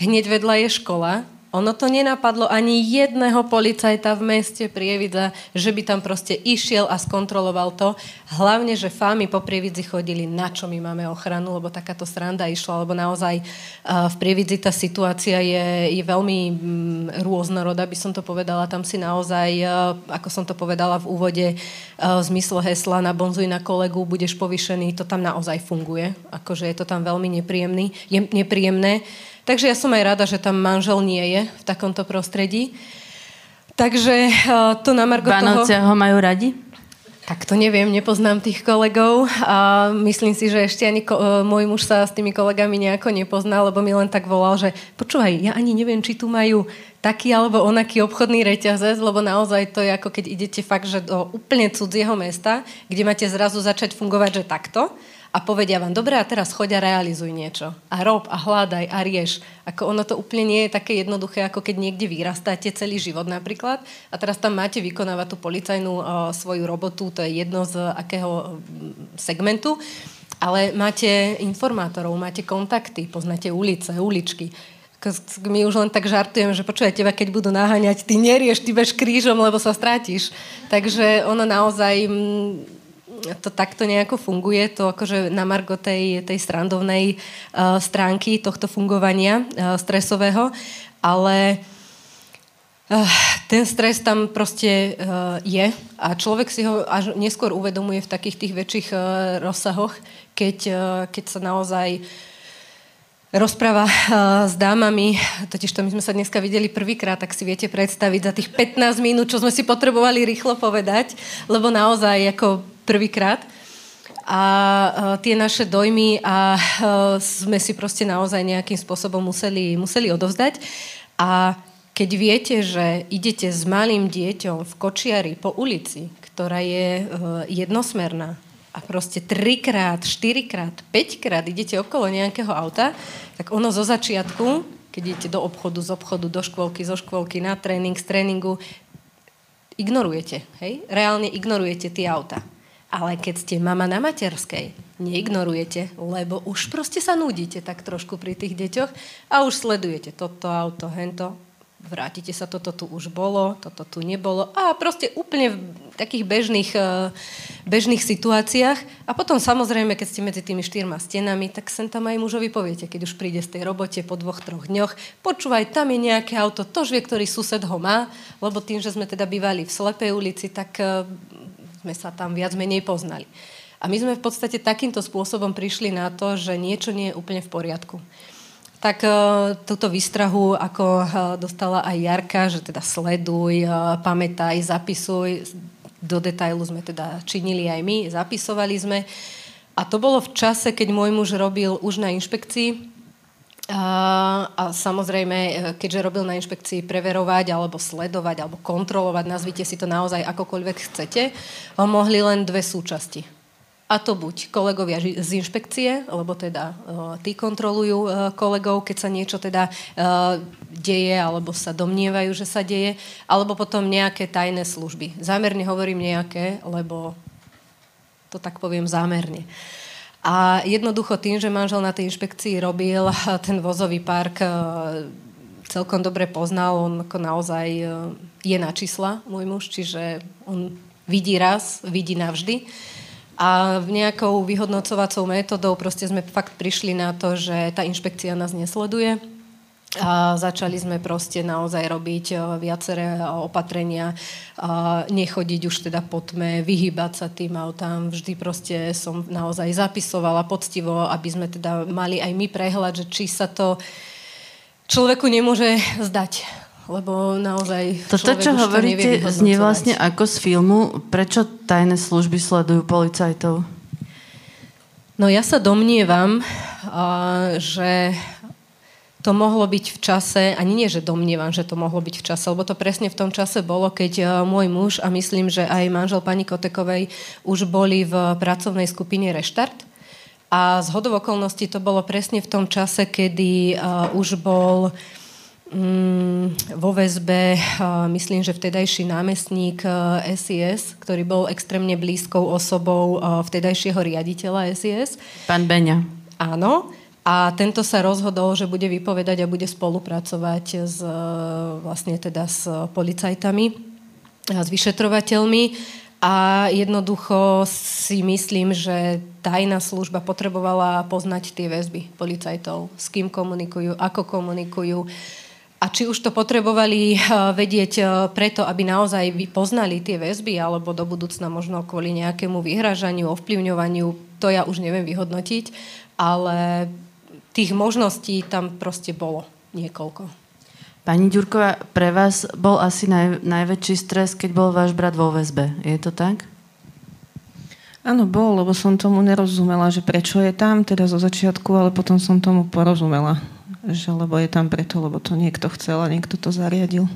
Hneď vedľa je škola, ono to nenapadlo ani jedného policajta v meste Prievidza, že by tam proste išiel a skontroloval to. Hlavne, že fámy po Prievidzi chodili, na čo my máme ochranu, lebo takáto sranda išla, lebo naozaj v Prievidzi tá situácia je, je veľmi mm, rôznorodá, by som to povedala. Tam si naozaj, ako som to povedala v úvode, v zmysle hesla na bonzuj na kolegu, budeš povyšený, to tam naozaj funguje. Akože je to tam veľmi nepríjemný, je nepríjemné. Takže ja som aj rada, že tam manžel nie je v takomto prostredí. Takže uh, to na Margo Vánoce toho... ho majú radi? Tak to neviem, nepoznám tých kolegov a myslím si, že ešte ani ko- uh, môj muž sa s tými kolegami nejako nepoznal, lebo mi len tak volal, že počúvaj, ja ani neviem, či tu majú taký alebo onaký obchodný reťazec, lebo naozaj to je ako keď idete fakt, že do úplne cudzieho mesta, kde máte zrazu začať fungovať, že takto a povedia vám, dobre, a teraz choď a realizuj niečo. A rob, a hľadaj, a rieš. Ako ono to úplne nie je také jednoduché, ako keď niekde vyrastáte celý život napríklad a teraz tam máte vykonávať tú policajnú uh, svoju robotu, to je jedno z akého uh, segmentu, ale máte informátorov, máte kontakty, poznáte ulice, uličky, my už len tak žartujem, že počúvaj, teba keď budú naháňať, ty nerieš, ty bež krížom, lebo sa strátiš. Takže ono naozaj to takto nejako funguje, to akože na margo tej, tej strandovnej uh, stránky tohto fungovania uh, stresového, ale uh, ten stres tam proste uh, je a človek si ho až neskôr uvedomuje v takých tých väčších uh, rozsahoch, keď, uh, keď sa naozaj rozpráva uh, s dámami, totiž to my sme sa dneska videli prvýkrát, tak si viete predstaviť za tých 15 minút, čo sme si potrebovali rýchlo povedať, lebo naozaj ako prvýkrát. A uh, tie naše dojmy a uh, sme si proste naozaj nejakým spôsobom museli, museli odovzdať. A keď viete, že idete s malým dieťom v kočiari po ulici, ktorá je uh, jednosmerná a proste trikrát, štyrikrát, päťkrát idete okolo nejakého auta, tak ono zo začiatku, keď idete do obchodu, z obchodu, do škôlky, zo škôlky, na tréning, z tréningu, ignorujete, hej? Reálne ignorujete tie auta. Ale keď ste mama na materskej, neignorujete, lebo už proste sa nudíte tak trošku pri tých deťoch a už sledujete toto auto, hento, vrátite sa, toto tu už bolo, toto tu nebolo a proste úplne v takých bežných, eh, bežných situáciách. A potom samozrejme, keď ste medzi tými štyrma stenami, tak sem tam aj mužovi poviete, keď už príde z tej robote po dvoch, troch dňoch, počúvaj, tam je nejaké auto, tož vie, ktorý sused ho má, lebo tým, že sme teda bývali v slepej ulici, tak eh, sme sa tam viac menej poznali. A my sme v podstate takýmto spôsobom prišli na to, že niečo nie je úplne v poriadku. Tak uh, túto výstrahu, ako uh, dostala aj Jarka, že teda sleduj, uh, pamätaj, zapisuj, do detailu sme teda činili aj my, zapisovali sme. A to bolo v čase, keď môj muž robil už na inšpekcii a, samozrejme, e, keďže robil na inšpekcii preverovať alebo sledovať alebo kontrolovať, nazvite si to naozaj akokoľvek chcete, mohli len dve súčasti. A to buď kolegovia z inšpekcie, lebo teda uh, tí kontrolujú uh, kolegov, keď sa niečo teda deje alebo sa domnievajú, že sa deje, alebo potom nejaké tajné služby. Zámerne hovorím nejaké, lebo to tak poviem zámerne. Uh, a jednoducho tým, že manžel na tej inšpekcii robil ten vozový park, e, celkom dobre poznal, on ako naozaj e, je na čísla, môj muž, čiže on vidí raz, vidí navždy. A nejakou vyhodnocovacou metodou proste sme fakt prišli na to, že tá inšpekcia nás nesleduje, a začali sme proste naozaj robiť e, viaceré opatrenia, a nechodiť už teda po tme, vyhybať sa tým autám. Vždy proste som naozaj zapisovala poctivo, aby sme teda mali aj my prehľad, že či sa to človeku nemôže zdať. lebo naozaj Toto, čo hovoríte, znie vlastne ako z filmu. Prečo tajné služby sledujú policajtov? No ja sa domnievam, že to mohlo byť v čase, ani nie, že domnievam, že to mohlo byť v čase, lebo to presne v tom čase bolo, keď e, môj muž a myslím, že aj manžel pani Kotekovej už boli v pracovnej skupine Reštart. A z hodov okolností to bolo presne v tom čase, kedy uh, už bol um, vo väzbe, uh, myslím, že vtedajší námestník uh, SIS, ktorý bol extrémne blízkou osobou uh, vtedajšieho riaditeľa SIS. Pán Beňa. Áno. A tento sa rozhodol, že bude vypovedať a bude spolupracovať s, vlastne teda s policajtami a s vyšetrovateľmi. A jednoducho si myslím, že tajná služba potrebovala poznať tie väzby policajtov, s kým komunikujú, ako komunikujú. A či už to potrebovali vedieť preto, aby naozaj poznali tie väzby, alebo do budúcna možno kvôli nejakému vyhražaniu, ovplyvňovaniu, to ja už neviem vyhodnotiť, ale tých možností tam proste bolo niekoľko. Pani Ďurková, pre vás bol asi naj, najväčší stres, keď bol váš brat vo väzbe. Je to tak? Áno, bol, lebo som tomu nerozumela, že prečo je tam, teda zo začiatku, ale potom som tomu porozumela. Že lebo je tam preto, lebo to niekto chcel a niekto to zariadil.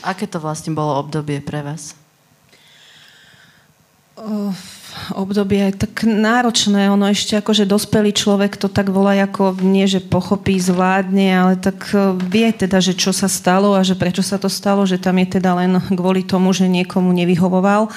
Aké to vlastne bolo obdobie pre vás? Uh, obdobie tak náročné. Ono ešte ako, že dospelý človek to tak volá ako nie, že pochopí, zvládne, ale tak e, vie teda, že čo sa stalo a že prečo sa to stalo, že tam je teda len kvôli tomu, že niekomu nevyhovoval.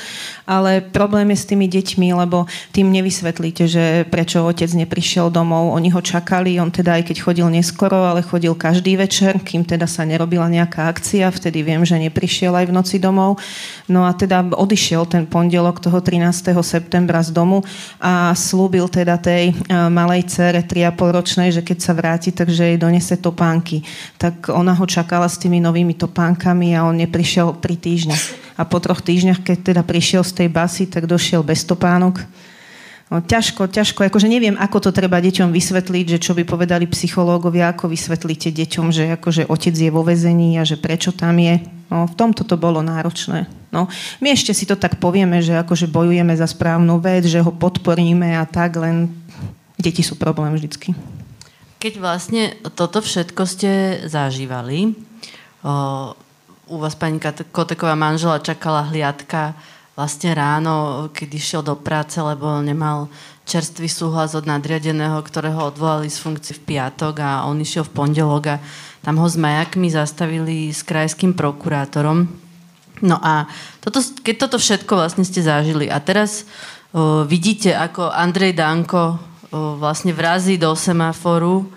Ale problém je s tými deťmi, lebo tým nevysvetlíte, že prečo otec neprišiel domov. Oni ho čakali, on teda aj keď chodil neskoro, ale chodil každý večer, kým teda sa nerobila nejaká akcia, vtedy viem, že neprišiel aj v noci domov. No a teda odišiel ten pondelok toho 13. septembra septembra z domu a slúbil teda tej e, malej cere 3,5 ročnej, že keď sa vráti, takže jej donese topánky. Tak ona ho čakala s tými novými topánkami a on neprišiel 3 týždne. A po troch týždňach, keď teda prišiel z tej basy, tak došiel bez topánok No, ťažko, ťažko, akože neviem, ako to treba deťom vysvetliť, že čo by povedali psychológovia, ako vysvetlíte deťom, že akože otec je vo vezení a že prečo tam je. No, v tomto to bolo náročné. No, my ešte si to tak povieme, že akože bojujeme za správnu vec, že ho podporíme a tak, len deti sú problém vždycky. Keď vlastne toto všetko ste zažívali, o, u vás pani Koteková manžela čakala hliadka vlastne ráno, keď išiel do práce, lebo nemal čerstvý súhlas od nadriadeného, ktorého odvolali z funkcie v piatok a on išiel v pondelok a tam ho s majakmi zastavili s krajským prokurátorom. No a toto, keď toto všetko vlastne ste zažili a teraz o, vidíte, ako Andrej Danko o, vlastne vrazí do semaforu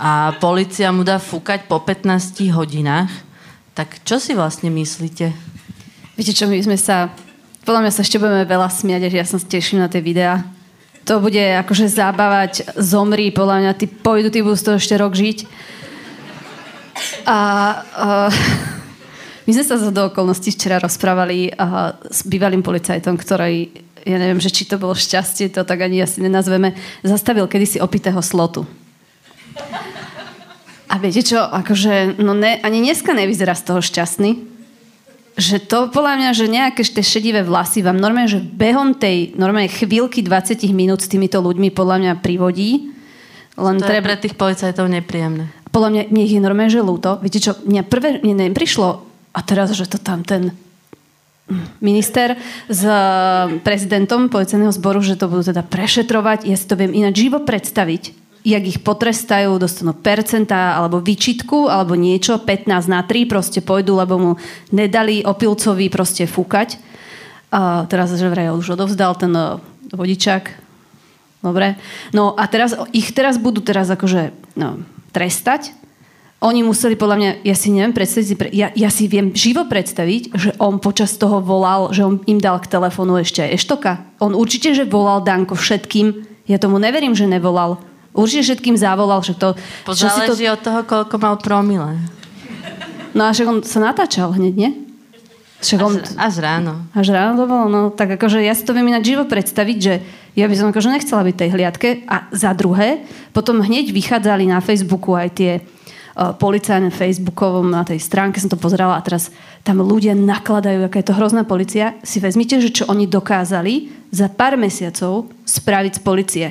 a policia mu dá fúkať po 15 hodinách, tak čo si vlastne myslíte? Viete čo, my sme sa podľa mňa sa ešte budeme veľa smiať, že ja sa teším na tie videá. To bude akože zábavať, zomri, podľa mňa, ty pôjdu, ty budú z toho ešte rok žiť. A uh, my sme sa do okolností včera rozprávali uh, s bývalým policajtom, ktorý, ja neviem, že či to bolo šťastie, to tak ani asi nenazveme, zastavil kedysi opitého slotu. A viete čo, akože, no ne, ani dneska nevyzerá z toho šťastný že to podľa mňa, že nejaké tie šedivé vlasy vám normálne, že behom tej normálne chvíľky 20 minút s týmito ľuďmi podľa mňa privodí. Len to treba... je pre tých policajtov nepríjemné. Podľa mňa mne ich je normálne, že ľúto. Viete čo, mňa prvé mne neprišlo a teraz, že to tam ten minister s prezidentom policajného zboru, že to budú teda prešetrovať. Ja si to viem ináč živo predstaviť jak ich potrestajú, dostanú percentá alebo vyčitku alebo niečo, 15 na 3 proste pôjdu, lebo mu nedali opilcovi proste fúkať. A teraz, že vraj už odovzdal ten uh, vodičák. Dobre. No a teraz, ich teraz budú teraz akože no, trestať. Oni museli podľa mňa, ja si neviem predstaviť, ja, ja si viem živo predstaviť, že on počas toho volal, že on im dal k telefónu ešte aj eštoka. On určite, že volal Danko všetkým. Ja tomu neverím, že nevolal Určite všetkým zavolal, že to... Záleží to... od toho, koľko mal promile. No a však on sa natáčal hneď, nie? Však on... až, až ráno. Až ráno to bolo, no tak akože ja si to viem ináč živo predstaviť, že ja by som akože nechcela byť tej hliadke a za druhé, potom hneď vychádzali na Facebooku aj tie policajné Facebookovom na tej stránke som to pozerala a teraz tam ľudia nakladajú, aká je to hrozná policia. Si vezmite, že čo oni dokázali za pár mesiacov spraviť z policie.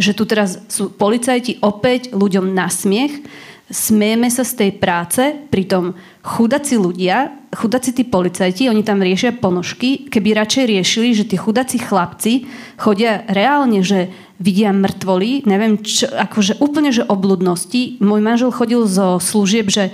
Že tu teraz sú policajti opäť ľuďom na smiech, smieme sa z tej práce, pritom chudaci ľudia, chudaci tí policajti, oni tam riešia ponožky, keby radšej riešili, že tí chudaci chlapci chodia reálne, že vidia mŕtvoly, neviem, čo, akože úplne, že obludnosti. Môj manžel chodil zo služieb, že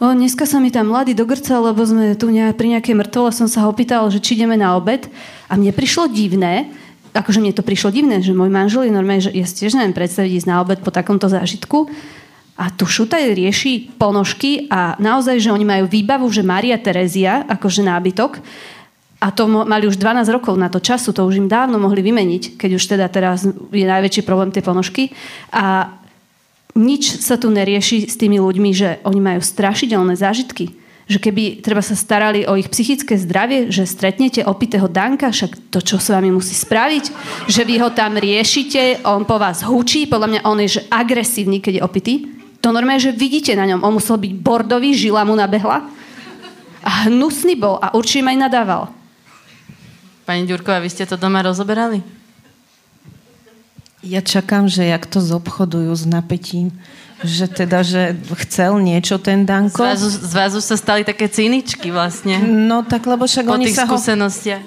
o, dneska sa mi tam mladý dogrcal, lebo sme tu ne, pri nejakej mŕtvole, som sa ho opýtal, že či ideme na obed. A mne prišlo divné, akože mne to prišlo divné, že môj manžel je normálne, že ja si tiež neviem predstaviť ísť na obed po takomto zážitku, a tu Šutaj rieši ponožky a naozaj, že oni majú výbavu, že Maria Terezia, akože nábytok, a to mali už 12 rokov na to času, to už im dávno mohli vymeniť, keď už teda teraz je najväčší problém tie ponožky. A nič sa tu nerieši s tými ľuďmi, že oni majú strašidelné zážitky. Že keby treba sa starali o ich psychické zdravie, že stretnete opitého Danka, však to, čo s vami musí spraviť, že vy ho tam riešite, on po vás hučí, podľa mňa on je že agresívny, keď je opitý to normálne, že vidíte na ňom. On musel byť bordový, žila mu nabehla. A hnusný bol a určite ma aj nadával. Pani Ďurková, vy ste to doma rozoberali? Ja čakám, že jak to zobchodujú s napätím. Že teda, že chcel niečo ten Danko. Z vás, z vás už sa stali také cyničky vlastne. No tak, lebo však po oni sa ho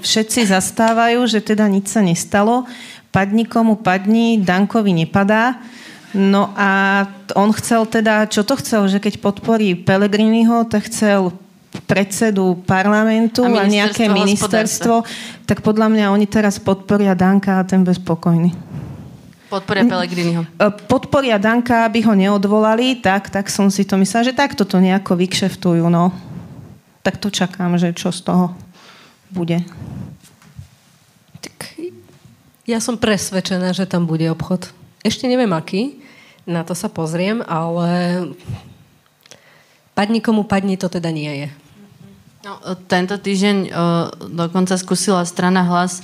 všetci zastávajú, že teda nič sa nestalo. Padni komu padni, Dankovi nepadá. No a on chcel teda, čo to chcel, že keď podporí Pelegriniho, tak chcel predsedu parlamentu a, a nejaké ministerstvo, tak podľa mňa oni teraz podporia Danka a ten bezpokojný. Podporia Pelegriniho. E, podporia Danka, aby ho neodvolali, tak, tak som si to myslela, že takto to nejako vykšeftujú, no. Tak to čakám, že čo z toho bude. Tak ja som presvedčená, že tam bude obchod. Ešte neviem aký, na to sa pozriem, ale padni komu padni, to teda nie je. No, tento týždeň o, dokonca skúsila strana hlas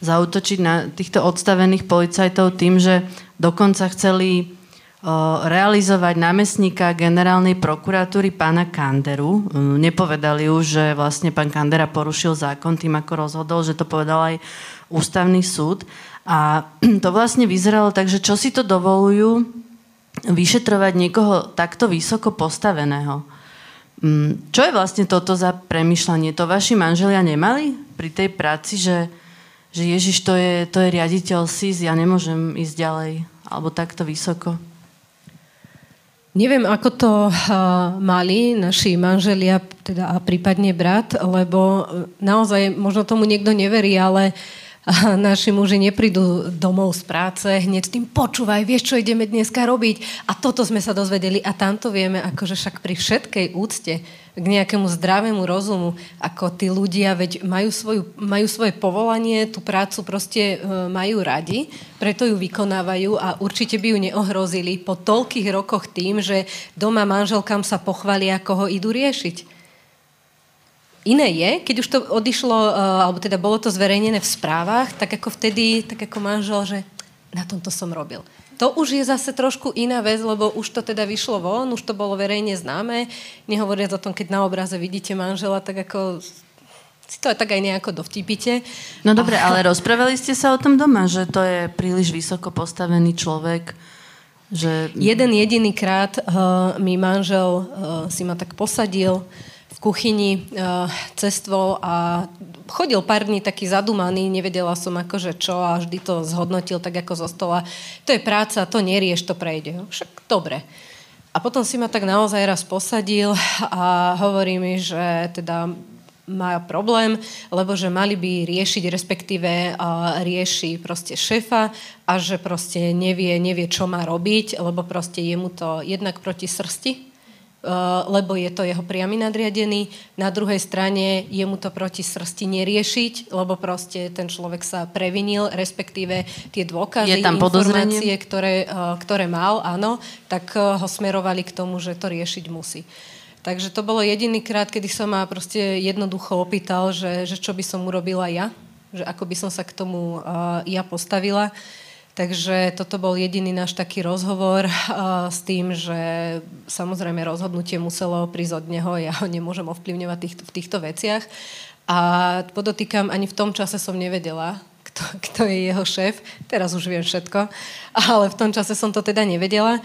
zautočiť na týchto odstavených policajtov tým, že dokonca chceli realizovať námestníka generálnej prokuratúry pána Kanderu. Nepovedali už, že vlastne pán Kandera porušil zákon tým, ako rozhodol, že to povedal aj ústavný súd. A to vlastne vyzeralo tak, že čo si to dovolujú vyšetrovať niekoho takto vysoko postaveného. Mm, čo je vlastne toto za premyšľanie? To vaši manželia nemali pri tej práci, že, že Ježiš, to je, to je riaditeľ SIS, ja nemôžem ísť ďalej, alebo takto vysoko? Neviem, ako to uh, mali naši manželia teda, a prípadne brat, lebo naozaj možno tomu niekto neverí, ale uh, naši muži neprídu domov z práce hneď tým počúvaj, vieš, čo ideme dneska robiť a toto sme sa dozvedeli a tamto vieme, akože však pri všetkej úcte k nejakému zdravému rozumu, ako tí ľudia, veď majú, svoju, majú svoje povolanie, tú prácu proste e, majú radi, preto ju vykonávajú a určite by ju neohrozili po toľkých rokoch tým, že doma manželkám sa pochvália, ako ho idú riešiť. Iné je, keď už to odišlo, eh, alebo teda bolo to zverejnené v správach, tak ako vtedy, tak ako manžel, že na tomto som robil. To už je zase trošku iná vec, lebo už to teda vyšlo von, už to bolo verejne známe. Nehovoriac o tom, keď na obraze vidíte manžela, tak ako si to aj tak aj nejako dovtipíte. No dobre, a... ale rozprávali ste sa o tom doma, že to je príliš vysoko postavený človek, že... Jeden jediný krát uh, mi manžel uh, si ma tak posadil, kuchyni uh, cestvo a chodil pár dní taký zadumaný, nevedela som akože čo a vždy to zhodnotil tak ako zo stola. To je práca, to nerieš, to prejde. Však dobre. A potom si ma tak naozaj raz posadil a hovorí mi, že teda má problém, lebo že mali by riešiť, respektíve uh, rieši proste šéfa a že proste nevie, nevie, čo má robiť, lebo proste je mu to jednak proti srsti, Eh, lebo je to jeho priamy nadriadený. Na druhej strane je mu to proti srsti neriešiť, lebo proste ten človek sa previnil, respektíve tie dôkazy, informácie, ktoré, eh, ktoré mal, áno, tak eh, ho smerovali k tomu, že to riešiť musí. Takže to bolo jediný krát, kedy som ma proste jednoducho opýtal, že, že čo by som urobila ja, že ako by som sa k tomu uh, ja postavila. Takže toto bol jediný náš taký rozhovor uh, s tým, že samozrejme rozhodnutie muselo prísť od neho, ja ho nemôžem ovplyvňovať tých, v týchto veciach. A podotýkam, ani v tom čase som nevedela, kto, kto je jeho šéf. Teraz už viem všetko, ale v tom čase som to teda nevedela.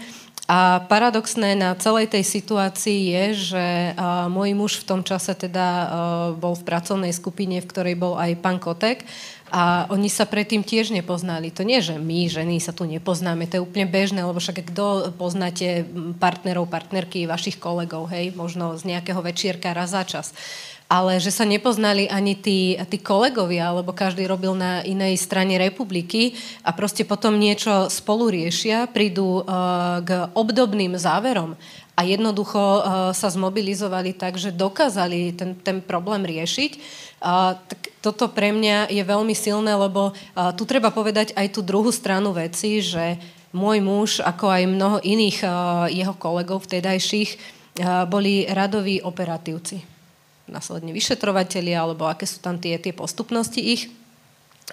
A paradoxné na celej tej situácii je, že môj muž v tom čase teda bol v pracovnej skupine, v ktorej bol aj pán Kotek a oni sa predtým tiež nepoznali. To nie, že my, ženy, sa tu nepoznáme, to je úplne bežné, lebo však kto poznáte partnerov, partnerky vašich kolegov, hej, možno z nejakého večierka raz za čas ale že sa nepoznali ani tí, tí kolegovia, lebo každý robil na inej strane republiky a proste potom niečo spolu riešia, prídu uh, k obdobným záverom a jednoducho uh, sa zmobilizovali tak, že dokázali ten, ten problém riešiť. Uh, tak toto pre mňa je veľmi silné, lebo uh, tu treba povedať aj tú druhú stranu veci, že môj muž, ako aj mnoho iných uh, jeho kolegov vtedajších, uh, boli radoví operatívci následne vyšetrovateľia, alebo aké sú tam tie, tie postupnosti ich.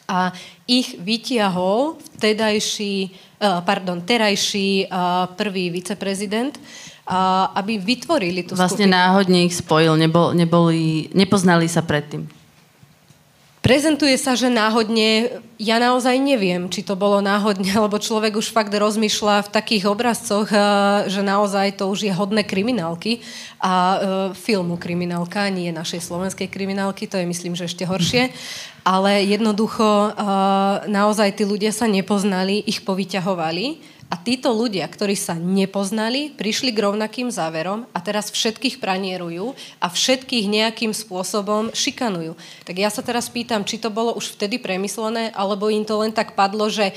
A ich vytiahol vtedajší, uh, pardon, terajší uh, prvý viceprezident, uh, aby vytvorili tú Vlastne skupinu. náhodne ich spojil, nebol, neboli, nepoznali sa predtým. Prezentuje sa, že náhodne, ja naozaj neviem, či to bolo náhodne, lebo človek už fakt rozmýšľa v takých obrazcoch, eh, že naozaj to už je hodné kriminálky. A uh, filmu kriminálka, nie našej slovenskej kriminálky, to je myslím, že ešte horšie, ale jednoducho uh, naozaj tí ľudia sa nepoznali, ich povyťahovali a títo ľudia, ktorí sa nepoznali, prišli k rovnakým záverom a teraz všetkých pranierujú a všetkých nejakým spôsobom šikanujú. Tak ja sa teraz pýtam, či to bolo už vtedy premyslené, alebo im to len tak padlo, že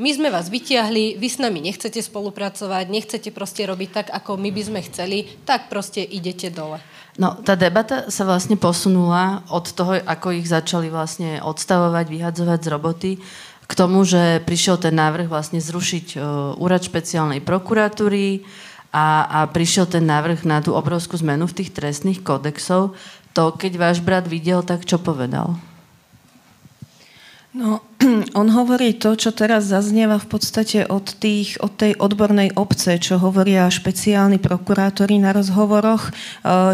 my sme vás vytiahli, vy s nami nechcete spolupracovať, nechcete proste robiť tak, ako my by sme chceli, tak proste idete dole. No, tá debata sa vlastne posunula od toho, ako ich začali vlastne odstavovať, vyhadzovať z roboty, k tomu, že prišiel ten návrh vlastne zrušiť uh, úrad špeciálnej prokuratúry a, a prišiel ten návrh na tú obrovskú zmenu v tých trestných kodexov. To, keď váš brat videl, tak čo povedal? No, on hovorí to, čo teraz zaznieva v podstate od, tých, od tej odbornej obce, čo hovoria špeciálni prokurátori na rozhovoroch, e,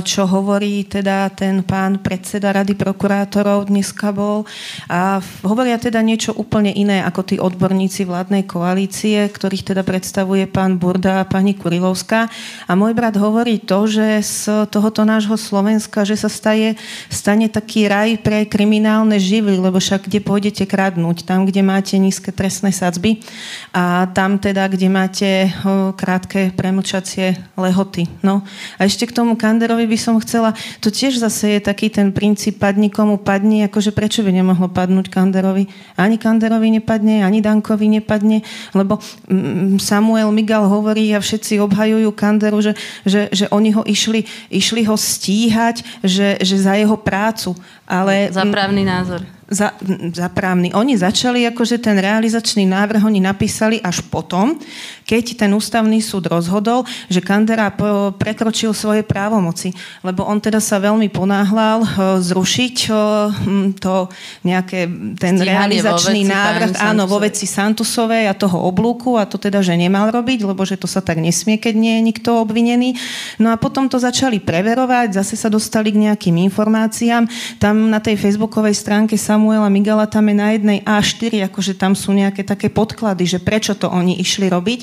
čo hovorí teda ten pán predseda rady prokurátorov dneska bol. A hovoria teda niečo úplne iné ako tí odborníci vládnej koalície, ktorých teda predstavuje pán Burda a pani Kurilovská. A môj brat hovorí to, že z tohoto nášho Slovenska, že sa staje, stane taký raj pre kriminálne živly, lebo však kde pôjdete kradnúť, tam, kde máte nízke trestné sadzby a tam teda, kde máte krátke premlčacie lehoty. No a ešte k tomu Kanderovi by som chcela, to tiež zase je taký ten princíp padni komu padni, akože prečo by nemohlo padnúť Kanderovi? Ani Kanderovi nepadne, ani Dankovi nepadne, lebo mm, Samuel Migal hovorí a všetci obhajujú Kanderu, že, že, že oni ho išli, išli ho stíhať, že, že za jeho prácu. Ale, za právny názor za, za právny. Oni začali, akože ten realizačný návrh oni napísali až potom, keď ten ústavný súd rozhodol, že Kandera prekročil svoje právomoci. Lebo on teda sa veľmi ponáhľal uh, zrušiť uh, to nejaké, ten Stíhanie realizačný návrh, áno, vo veci Santusovej a toho oblúku a to teda, že nemal robiť, lebo že to sa tak nesmie, keď nie je nikto obvinený. No a potom to začali preverovať, zase sa dostali k nejakým informáciám. Tam na tej facebookovej stránke sa Samuela Migala tam je na jednej A4, akože tam sú nejaké také podklady, že prečo to oni išli robiť.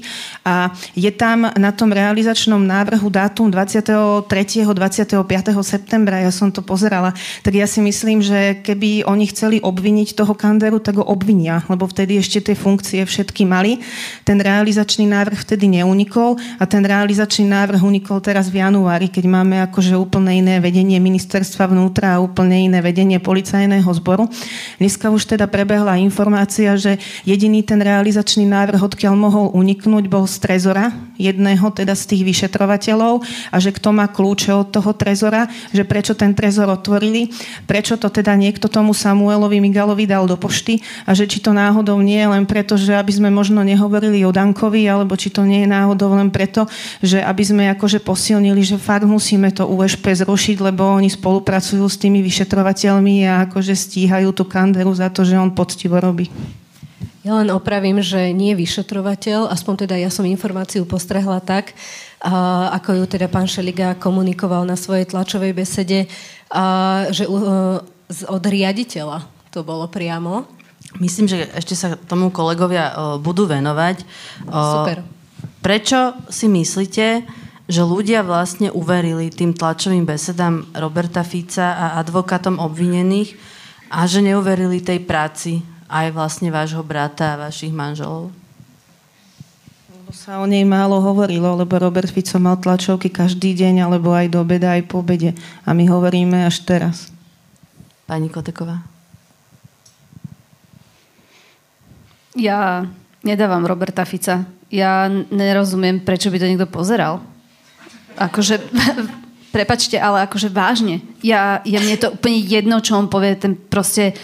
A je tam na tom realizačnom návrhu dátum 23. 25. septembra, ja som to pozerala, tak ja si myslím, že keby oni chceli obviniť toho Kanderu, tak ho obvinia, lebo vtedy ešte tie funkcie všetky mali. Ten realizačný návrh vtedy neunikol a ten realizačný návrh unikol teraz v januári, keď máme akože úplne iné vedenie ministerstva vnútra a úplne iné vedenie policajného zboru. Dneska už teda prebehla informácia, že jediný ten realizačný návrh, odkiaľ mohol uniknúť, bol z trezora, jedného teda z tých vyšetrovateľov a že kto má kľúče od toho trezora, že prečo ten trezor otvorili, prečo to teda niekto tomu Samuelovi Migalovi dal do pošty a že či to náhodou nie je len preto, že aby sme možno nehovorili o Dankovi, alebo či to nie je náhodou len preto, že aby sme akože posilnili, že fakt musíme to USP zrušiť, lebo oni spolupracujú s tými vyšetrovateľmi a akože stíhajú tú Kanderu za to, že on poctivo robí. Ja len opravím, že nie vyšetrovateľ, aspoň teda ja som informáciu postrehla tak, a, ako ju teda pán Šeliga komunikoval na svojej tlačovej besede, a, že uh, od riaditeľa to bolo priamo. Myslím, že ešte sa tomu kolegovia uh, budú venovať. Uh, Super. Prečo si myslíte, že ľudia vlastne uverili tým tlačovým besedám Roberta Fica a advokátom obvinených a že neuverili tej práci aj vlastne vášho brata a vašich manželov? Lebo sa o nej málo hovorilo, lebo Robert Fico mal tlačovky každý deň, alebo aj do obeda, aj po obede. A my hovoríme až teraz. Pani Koteková. Ja nedávam Roberta Fica. Ja nerozumiem, prečo by to niekto pozeral. Akože, prepačte, ale akože vážne. Ja, ja mne je to úplne jedno, čo on povie, ten proste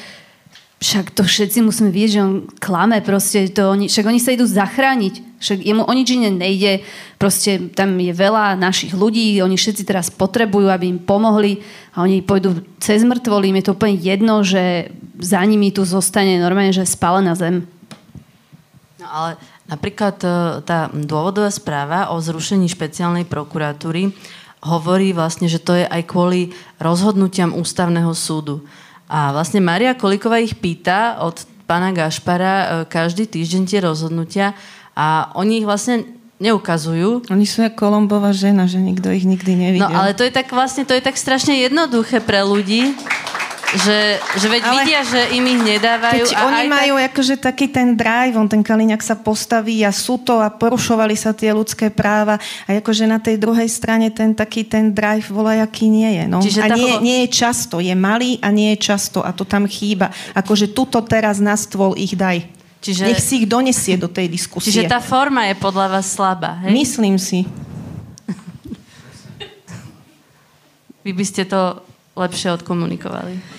však to všetci musíme vidieť, že on klame proste, to oni, však oni sa idú zachrániť, však jemu o nič iné nejde, proste tam je veľa našich ľudí, oni všetci teraz potrebujú, aby im pomohli a oni pôjdu cez mŕtvoly, im je to úplne jedno, že za nimi tu zostane normálne, že spálená zem. No ale napríklad e, tá dôvodová správa o zrušení špeciálnej prokuratúry hovorí vlastne, že to je aj kvôli rozhodnutiam ústavného súdu. A vlastne Maria Koliková ich pýta od pána Gašpara e, každý týždeň tie rozhodnutia a oni ich vlastne neukazujú. Oni sú ako Kolombová žena, že nikto ich nikdy nevidel. No ale to je tak vlastne, to je tak strašne jednoduché pre ľudí, že, že veď Ale vidia, že im ich nedávajú. a oni majú tak... akože taký ten drive, on ten Kaliňák sa postaví a sú to a porušovali sa tie ľudské práva a akože na tej druhej strane ten taký ten drive volajaký nie je. No. Čiže a nie, nie je často, je malý a nie je často a to tam chýba. Akože tuto teraz na stôl ich daj. Čiže... Nech si ich donesie do tej diskusie. Čiže tá forma je podľa vás slabá, hej? Myslím si. Vy by ste to lepšie odkomunikovali.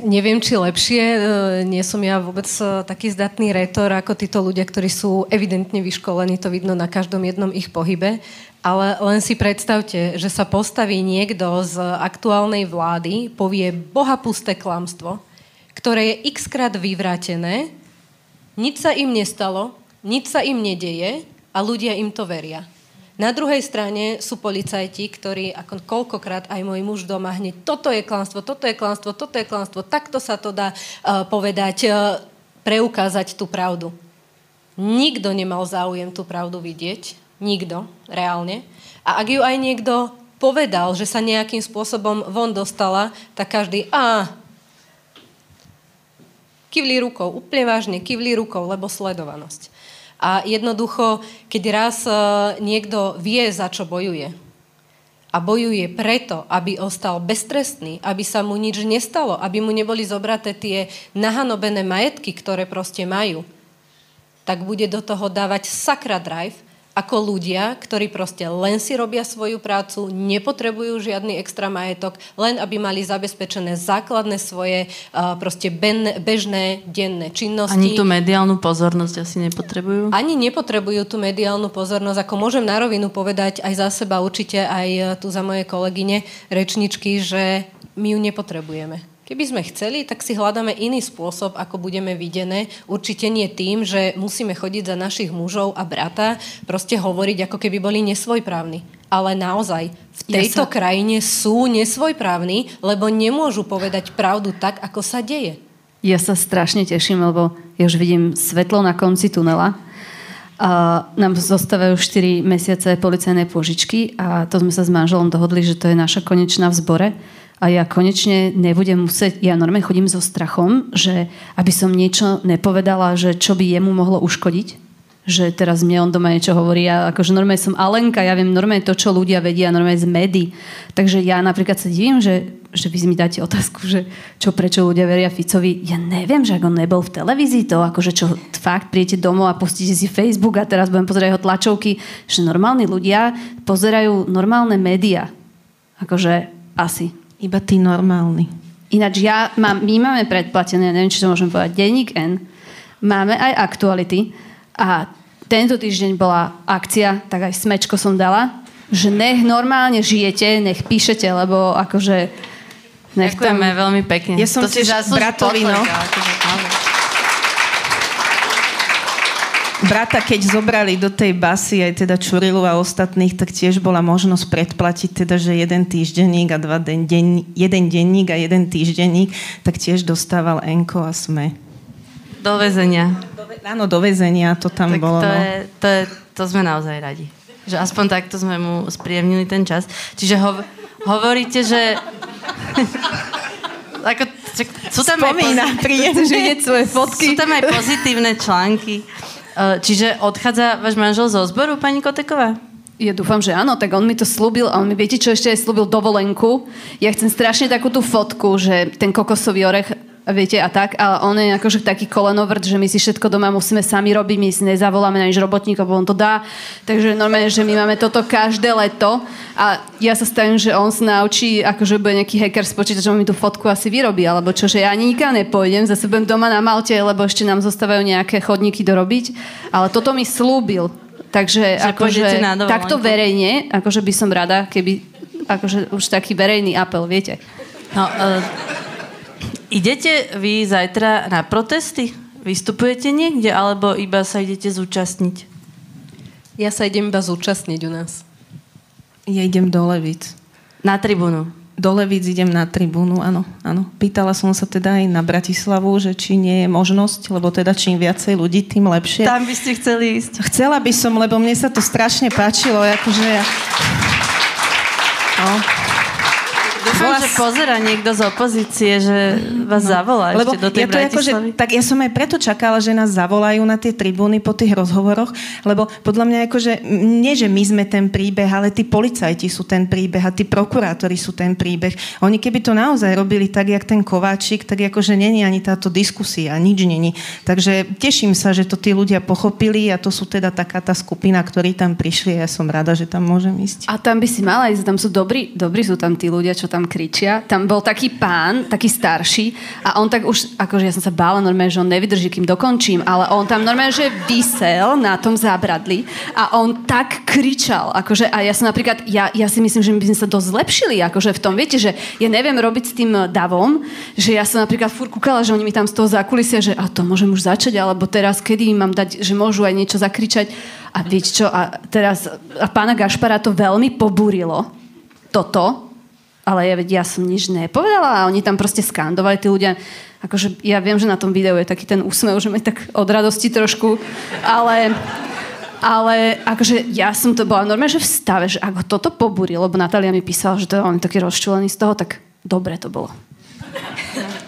Neviem, či lepšie. Uh, nie som ja vôbec uh, taký zdatný rétor ako títo ľudia, ktorí sú evidentne vyškolení, to vidno na každom jednom ich pohybe. Ale len si predstavte, že sa postaví niekto z aktuálnej vlády, povie bohapusté klamstvo, ktoré je x krát vyvrátené, nič sa im nestalo, nič sa im nedeje a ľudia im to veria. Na druhej strane sú policajti, ktorí ako koľkokrát aj môj muž doma hneď, toto je klamstvo, toto je klamstvo, toto je klamstvo, takto sa to dá uh, povedať, uh, preukázať tú pravdu. Nikto nemal záujem tú pravdu vidieť, nikto, reálne. A ak ju aj niekto povedal, že sa nejakým spôsobom von dostala, tak každý, a kivli rukou, úplne vážne, kivli rukou, lebo sledovanosť. A jednoducho, keď raz e, niekto vie, za čo bojuje, a bojuje preto, aby ostal beztrestný, aby sa mu nič nestalo, aby mu neboli zobraté tie nahanobené majetky, ktoré proste majú, tak bude do toho dávať sakra drive ako ľudia, ktorí proste len si robia svoju prácu, nepotrebujú žiadny extra majetok, len aby mali zabezpečené základné svoje uh, proste ben, bežné denné činnosti. Ani tú mediálnu pozornosť asi nepotrebujú? Ani nepotrebujú tú mediálnu pozornosť. Ako môžem na rovinu povedať aj za seba, určite aj tu za moje kolegyne, rečničky, že my ju nepotrebujeme. Keby sme chceli, tak si hľadáme iný spôsob, ako budeme videné. Určite nie tým, že musíme chodiť za našich mužov a brata, proste hovoriť, ako keby boli nesvojprávni. Ale naozaj, v tejto ja sa... krajine sú nesvojprávni, lebo nemôžu povedať pravdu tak, ako sa deje. Ja sa strašne teším, lebo ja už vidím svetlo na konci tunela. A nám zostávajú 4 mesiace policajnej požičky a to sme sa s manželom dohodli, že to je naša konečná v zbore a ja konečne nebudem musieť, ja normálne chodím so strachom, že aby som niečo nepovedala, že čo by jemu mohlo uškodiť, že teraz mne on doma niečo hovorí a akože normálne som Alenka, ja viem normálne to, čo ľudia vedia, normálne z médií. Takže ja napríklad sa divím, že, že vy mi dáte otázku, že čo prečo ľudia veria Ficovi. Ja neviem, že ak on nebol v televízii, to akože čo fakt príjete domov a pustíte si Facebook a teraz budem pozerať jeho tlačovky, že normálni ľudia pozerajú normálne médiá. Akože asi. Iba tí normálni. Ináč ja mám, my máme predplatené, neviem, či to môžem povedať, denník N. Máme aj aktuality a tento týždeň bola akcia, tak aj smečko som dala, že nech normálne žijete, nech píšete, lebo akože... Nech Ďakujeme tam... veľmi pekne. Ja som to tiež bratovi, no. Brata, keď zobrali do tej basy aj teda Čurilu a ostatných, tak tiež bola možnosť predplatiť teda, že jeden týždenník a dva den, den, jeden denník a jeden týždenník, tak tiež dostával Enko a Sme. Do väzenia. Áno, do väzenia to tam tak bolo. To, no. je, to, je, to sme naozaj radi. Že aspoň takto sme mu spríjemnili ten čas. Čiže ho, hovoríte, že... Ako, sú tam Spomína, aj príjem, že je svoje fotky. Sú tam aj pozitívne články. Uh, čiže odchádza váš manžel zo zboru, pani Koteková? Ja dúfam, že áno, tak on mi to slúbil a on mi viete, čo ešte aj slúbil dovolenku. Ja chcem strašne takú tú fotku, že ten kokosový orech viete, a tak, ale on je akože taký kolenovrt, že my si všetko doma musíme sami robiť, my si nezavoláme na nič robotníkov, on to dá. Takže normálne, že my máme toto každé leto a ja sa stavím, že on sa naučí, akože bude nejaký hacker z počítačom, mi tú fotku asi vyrobí, alebo čo, že ja ani nikam nepôjdem, zase budem doma na Malte, lebo ešte nám zostávajú nejaké chodníky dorobiť, ale toto mi slúbil. Takže akože, takto verejne, akože by som rada, keby akože už taký verejný apel, viete. No, uh, Idete vy zajtra na protesty? Vystupujete niekde, alebo iba sa idete zúčastniť? Ja sa idem iba zúčastniť u nás. Ja idem do Levic. Na tribúnu? Do Levic idem na tribúnu, áno, áno. Pýtala som sa teda aj na Bratislavu, že či nie je možnosť, lebo teda čím viacej ľudí, tým lepšie. Tam by ste chceli ísť. Chcela by som, lebo mne sa to strašne páčilo, akože ja... No. Dúfam, že pozera niekto z opozície, že vás no. zavolá Lebo ešte do tej ja to ako, že, Tak ja som aj preto čakala, že nás zavolajú na tie tribúny po tých rozhovoroch, lebo podľa mňa akože, nie, že my sme ten príbeh, ale tí policajti sú ten príbeh a tí prokurátori sú ten príbeh. Oni keby to naozaj robili tak, jak ten Kováčik, tak akože není ani táto diskusia, nič není. Takže teším sa, že to tí ľudia pochopili a to sú teda taká tá skupina, ktorí tam prišli a ja som rada, že tam môžem ísť. A tam by si mala ísť, tam sú dobrí, dobrí sú tam tí ľudia, čo tam kričia. Tam bol taký pán, taký starší a on tak už, akože ja som sa bála normálne, že on nevydrží, kým dokončím, ale on tam normálne, že vysel na tom zábradli a on tak kričal, akože a ja som napríklad, ja, ja si myslím, že my by sme sa dosť zlepšili, akože v tom, viete, že ja neviem robiť s tým davom, že ja som napríklad furt kúkala, že oni mi tam z toho zakulisia, že a to môžem už začať, alebo teraz kedy im mám dať, že môžu aj niečo zakričať a viete čo, a teraz a pána Gašpara to veľmi pobúrilo toto, ale ja, ja som nič nepovedala a oni tam proste skandovali tí ľudia. Akože ja viem, že na tom videu je taký ten úsmev, že mi tak od radosti trošku, ale, ale akože ja som to bola normálne, že v stave, že ako toto pobúri, lebo Natália mi písala, že to je on taký rozčulený z toho, tak dobre to bolo.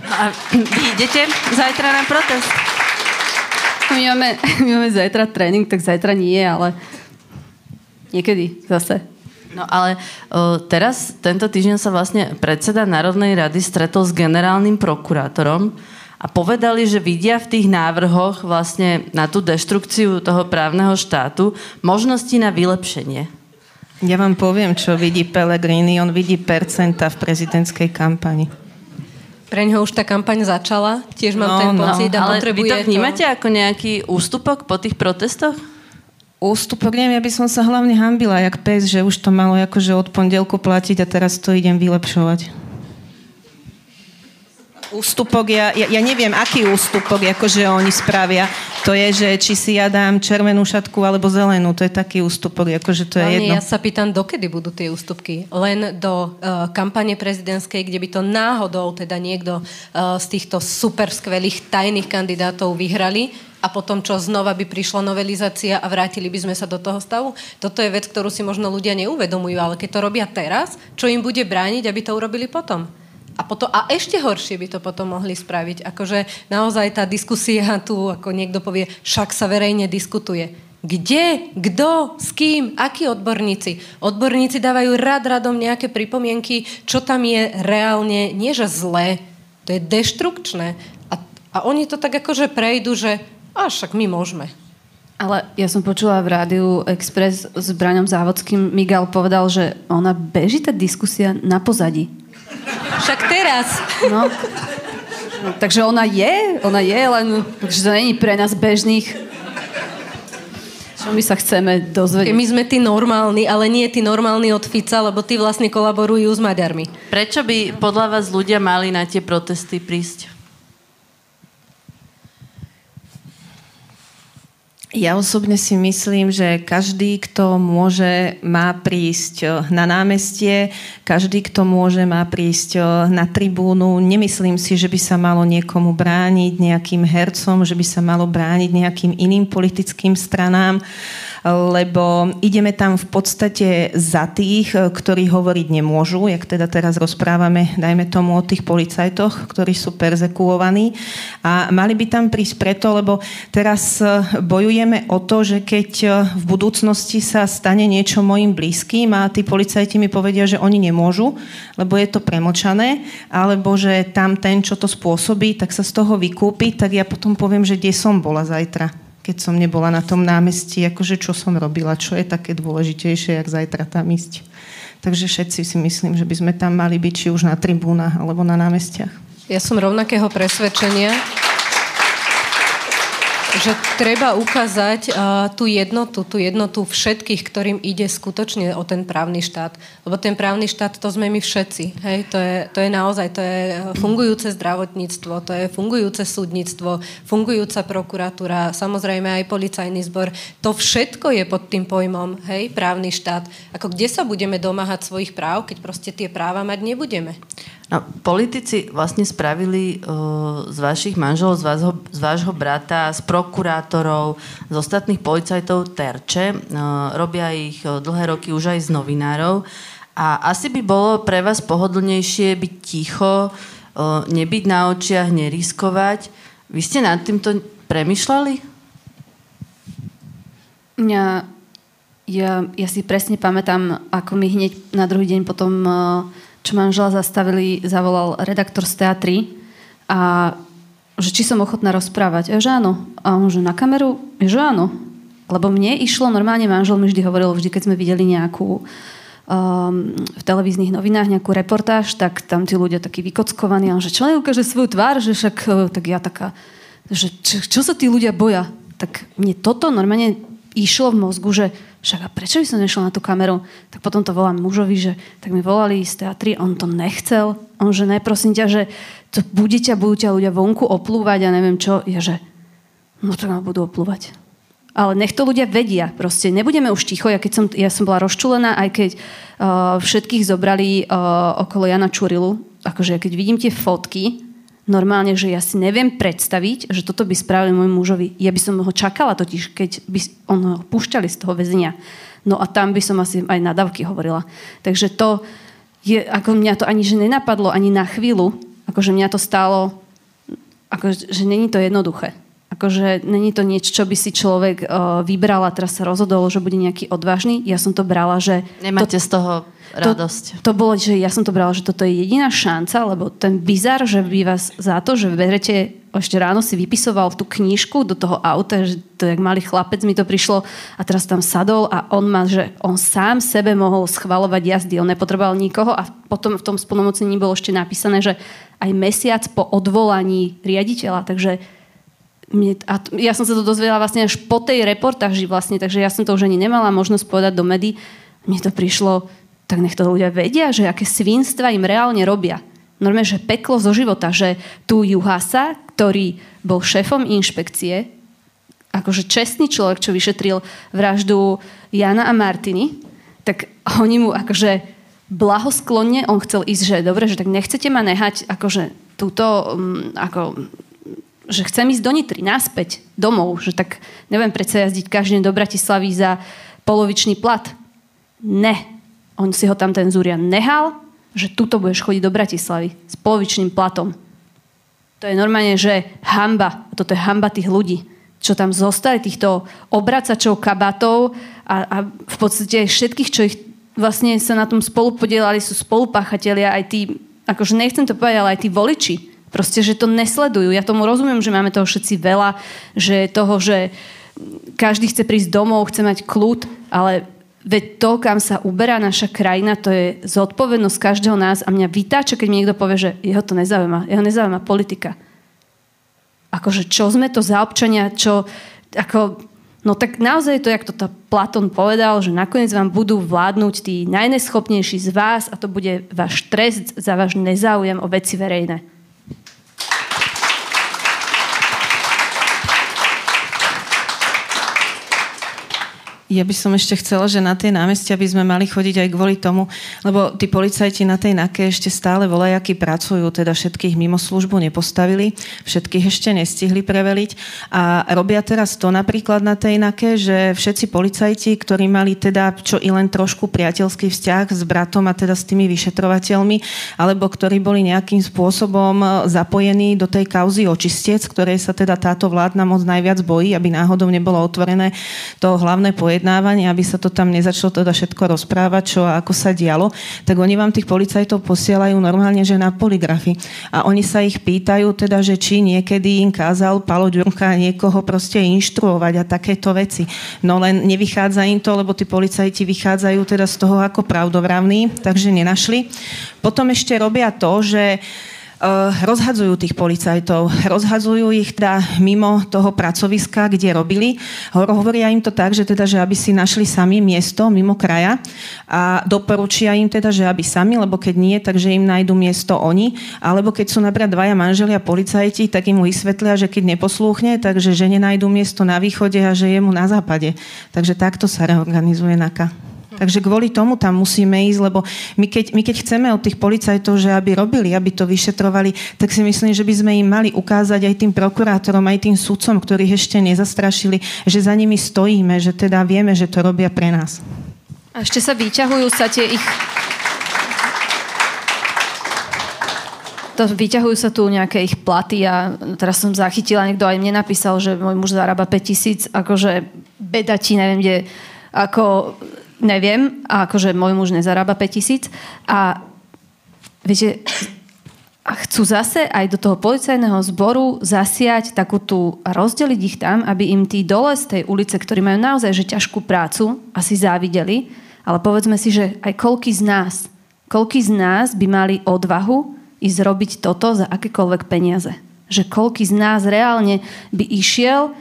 A vy idete zajtra na protest? My máme, my máme zajtra tréning, tak zajtra nie, ale niekedy zase. No ale o, teraz, tento týždeň sa vlastne predseda Národnej rady stretol s generálnym prokurátorom a povedali, že vidia v tých návrhoch vlastne na tú deštrukciu toho právneho štátu možnosti na vylepšenie. Ja vám poviem, čo vidí Pellegrini. On vidí percenta v prezidentskej kampani. Pre ňoho už tá kampaň začala, tiež mám no, ten no. pocit no, a ale vy to vnímate to... ako nejaký ústupok po tých protestoch? Ústupok, neviem, ja by som sa hlavne hambila, jak pes, že už to malo akože od pondelku platiť a teraz to idem vylepšovať. Ústupok, ja, ja, ja neviem, aký ústupok akože oni spravia. To je, že či si ja dám červenú šatku alebo zelenú, to je taký ústupok, akože to je Ale jedno. Ja sa pýtam, dokedy budú tie ústupky? Len do uh, kampane prezidentskej, kde by to náhodou teda niekto uh, z týchto super skvelých tajných kandidátov vyhrali a potom čo znova by prišla novelizácia a vrátili by sme sa do toho stavu. Toto je vec, ktorú si možno ľudia neuvedomujú, ale keď to robia teraz, čo im bude brániť, aby to urobili potom? A, potom, a ešte horšie by to potom mohli spraviť. Akože naozaj tá diskusia tu, ako niekto povie, však sa verejne diskutuje. Kde? Kto? S kým? Akí odborníci? Odborníci dávajú rad radom nejaké pripomienky, čo tam je reálne, nie že zlé, to je deštrukčné. A, a oni to tak akože prejdú, že a však my môžeme. Ale ja som počula v rádiu Express s Braňom Závodským. Miguel povedal, že ona beží tá diskusia na pozadí. Však teraz. No. no takže ona je, ona je, len takže to není pre nás bežných. Čo my sa chceme dozvedieť? My sme tí normálni, ale nie tí normálni od Fica, lebo tí vlastne kolaborujú s Maďarmi. Prečo by podľa vás ľudia mali na tie protesty prísť? Ja osobne si myslím, že každý, kto môže, má prísť eh, na námestie, každý, kto môže, má prísť eh, na tribúnu. Nemyslím si, že by sa malo niekomu brániť nejakým hercom, že by sa malo brániť nejakým iným politickým stranám lebo ideme tam v podstate za tých, ktorí hovoriť nemôžu, jak teda teraz rozprávame, dajme tomu o tých policajtoch, ktorí sú perzekuovaní. A mali by tam prísť preto, lebo teraz bojujeme o to, že keď v budúcnosti sa stane niečo mojim blízkym a tí policajti mi povedia, že oni nemôžu, lebo je to premočané, alebo že tam ten, čo to spôsobí, tak sa z toho vykúpi, tak ja potom poviem, že kde som bola zajtra keď som nebola na tom námestí, akože čo som robila, čo je také dôležitejšie, jak zajtra tam ísť. Takže všetci si myslím, že by sme tam mali byť, či už na tribúnach, alebo na námestiach. Ja som rovnakého presvedčenia že treba ukázať uh, tú jednotu, tú jednotu všetkých, ktorým ide skutočne o ten právny štát. Lebo ten právny štát, to sme my všetci. Hej? To, je, to je naozaj, to je fungujúce zdravotníctvo, to je fungujúce súdnictvo, fungujúca prokuratúra, samozrejme aj policajný zbor. To všetko je pod tým pojmom, hej, právny štát. Ako kde sa budeme domáhať svojich práv, keď proste tie práva mať nebudeme? No, politici vlastne spravili uh, z vašich manželov, z, vášho, z vášho brata, z prokurátorov, z ostatných policajtov terče. Uh, robia ich uh, dlhé roky už aj z novinárov. A asi by bolo pre vás pohodlnejšie byť ticho, uh, nebyť na očiach, neriskovať. Vy ste nad týmto premyšľali? Mňa, ja, ja si presne pamätám, ako mi hneď na druhý deň potom... Uh, čo manžela zastavili, zavolal redaktor z teatry a že či som ochotná rozprávať. Ja, že áno. A on, že na kameru? Ja, že áno. Lebo mne išlo, normálne manžel mi vždy hovoril, vždy keď sme videli nejakú um, v televíznych novinách nejakú reportáž, tak tam tí ľudia takí vykockovaní, a on, že čo ukáže svoju tvár, že však, e, tak ja taká, že čo, čo sa tí ľudia boja? Tak mne toto normálne išlo v mozgu, že však a prečo by som nešla na tú kameru? Tak potom to volám mužovi, že tak mi volali z teatry, on to nechcel. On, že ne, prosím ťa, že to bude ťa, budú ťa ľudia vonku oplúvať a neviem čo. Je, že no tak ma budú oplúvať. Ale nech to ľudia vedia. Proste nebudeme už ticho. Ja, keď som, ja som bola rozčulená, aj keď uh, všetkých zobrali uh, okolo Jana Čurilu. Akože keď vidím tie fotky, normálne, že ja si neviem predstaviť, že toto by spravili môjmu mužovi. Ja by som ho čakala totiž, keď by on ho púšťali z toho väzenia. No a tam by som asi aj nadávky hovorila. Takže to je, ako mňa to ani že nenapadlo, ani na chvíľu, akože mňa to stálo, akože, že není to jednoduché. Akože není to niečo, čo by si človek uh, vybral a teraz sa rozhodol, že bude nejaký odvážny. Ja som to brala, že... Nemáte to, z toho radosť. To, to bolo, že ja som to brala, že toto je jediná šanca, lebo ten bizar, že by vás za to, že berete, ešte ráno si vypisoval tú knížku do toho auta, že to jak malý chlapec mi to prišlo a teraz tam sadol a on má, že on sám sebe mohol schvalovať jazdy, on nepotreboval nikoho a potom v tom splnomocnení bolo ešte napísané, že aj mesiac po odvolaní riaditeľa, takže mne, a t- ja som sa to dozvedela vlastne až po tej reportáži vlastne, takže ja som to už ani nemala možnosť povedať do médií. Mne to prišlo, tak nech to ľudia vedia, že aké svinstva im reálne robia. Normálne, že peklo zo života, že tu Juhasa, ktorý bol šéfom inšpekcie, akože čestný človek, čo vyšetril vraždu Jana a Martiny, tak oni mu akože blahosklonne, on chcel ísť, že dobre, že tak nechcete ma nehať akože túto um, ako že chcem ísť do Nitry, naspäť, domov, že tak neviem predsa jazdiť každý deň do Bratislavy za polovičný plat. Ne. On si ho tam ten Zurian nehal, že tuto budeš chodiť do Bratislavy s polovičným platom. To je normálne, že hamba. Toto je hamba tých ľudí, čo tam zostali, týchto obracačov, kabátov a, a v podstate všetkých, čo ich vlastne sa na tom spolupodielali, sú spolupáchatelia, aj tí, akože nechcem to povedať, ale aj tí voliči, Proste, že to nesledujú. Ja tomu rozumiem, že máme toho všetci veľa, že toho, že každý chce prísť domov, chce mať kľud, ale veď to, kam sa uberá naša krajina, to je zodpovednosť každého nás a mňa vytáča, keď mi niekto povie, že jeho to nezaujíma. Jeho nezaujíma politika. Akože čo sme to za občania, čo ako No tak naozaj je to, jak to Platón povedal, že nakoniec vám budú vládnuť tí najneschopnejší z vás a to bude váš trest za váš nezáujem o veci verejné. Ja by som ešte chcela, že na tej námestia by sme mali chodiť aj kvôli tomu, lebo tí policajti na tej NAKE ešte stále volajakí pracujú, teda všetkých mimo službu nepostavili, všetkých ešte nestihli preveliť. A robia teraz to napríklad na tej NAKE, že všetci policajti, ktorí mali teda čo i len trošku priateľský vzťah s bratom a teda s tými vyšetrovateľmi, alebo ktorí boli nejakým spôsobom zapojení do tej kauzy očistec, ktorej sa teda táto vládna moc najviac bojí, aby náhodou nebolo otvorené to hlavné pojednanie pojednávanie, aby sa to tam nezačalo teda všetko rozprávať, čo a ako sa dialo, tak oni vám tých policajtov posielajú normálne, že na poligrafy. A oni sa ich pýtajú teda, že či niekedy im kázal Palo Ďurka niekoho proste inštruovať a takéto veci. No len nevychádza im to, lebo tí policajti vychádzajú teda z toho ako pravdovravní, takže nenašli. Potom ešte robia to, že rozhadzujú tých policajtov, rozhadzujú ich teda mimo toho pracoviska, kde robili. Hovoria im to tak, že teda, že aby si našli sami miesto mimo kraja a doporučia im teda, že aby sami, lebo keď nie, takže im nájdu miesto oni, alebo keď sú napríklad dvaja manželia policajti, tak im vysvetlia, že keď neposlúchne, takže žene nájdu miesto na východe a že je mu na západe. Takže takto sa reorganizuje NAKA. Takže kvôli tomu tam musíme ísť, lebo my keď, my keď chceme od tých policajtov, že aby robili, aby to vyšetrovali, tak si myslím, že by sme im mali ukázať aj tým prokurátorom, aj tým sudcom, ktorých ešte nezastrašili, že za nimi stojíme, že teda vieme, že to robia pre nás. A ešte sa vyťahujú sa tie ich to vyťahujú sa tu nejaké ich platy a teraz som zachytila, niekto aj mne napísal, že môj muž zarába 5000, akože beda ti, neviem, kde, ako neviem, a akože môj muž nezarába 5000 a viete, a chcú zase aj do toho policajného zboru zasiať takú tú, a rozdeliť ich tam, aby im tí dole z tej ulice, ktorí majú naozaj že ťažkú prácu, asi závideli, ale povedzme si, že aj koľky z nás, koľky z nás by mali odvahu ísť robiť toto za akékoľvek peniaze. Že koľky z nás reálne by išiel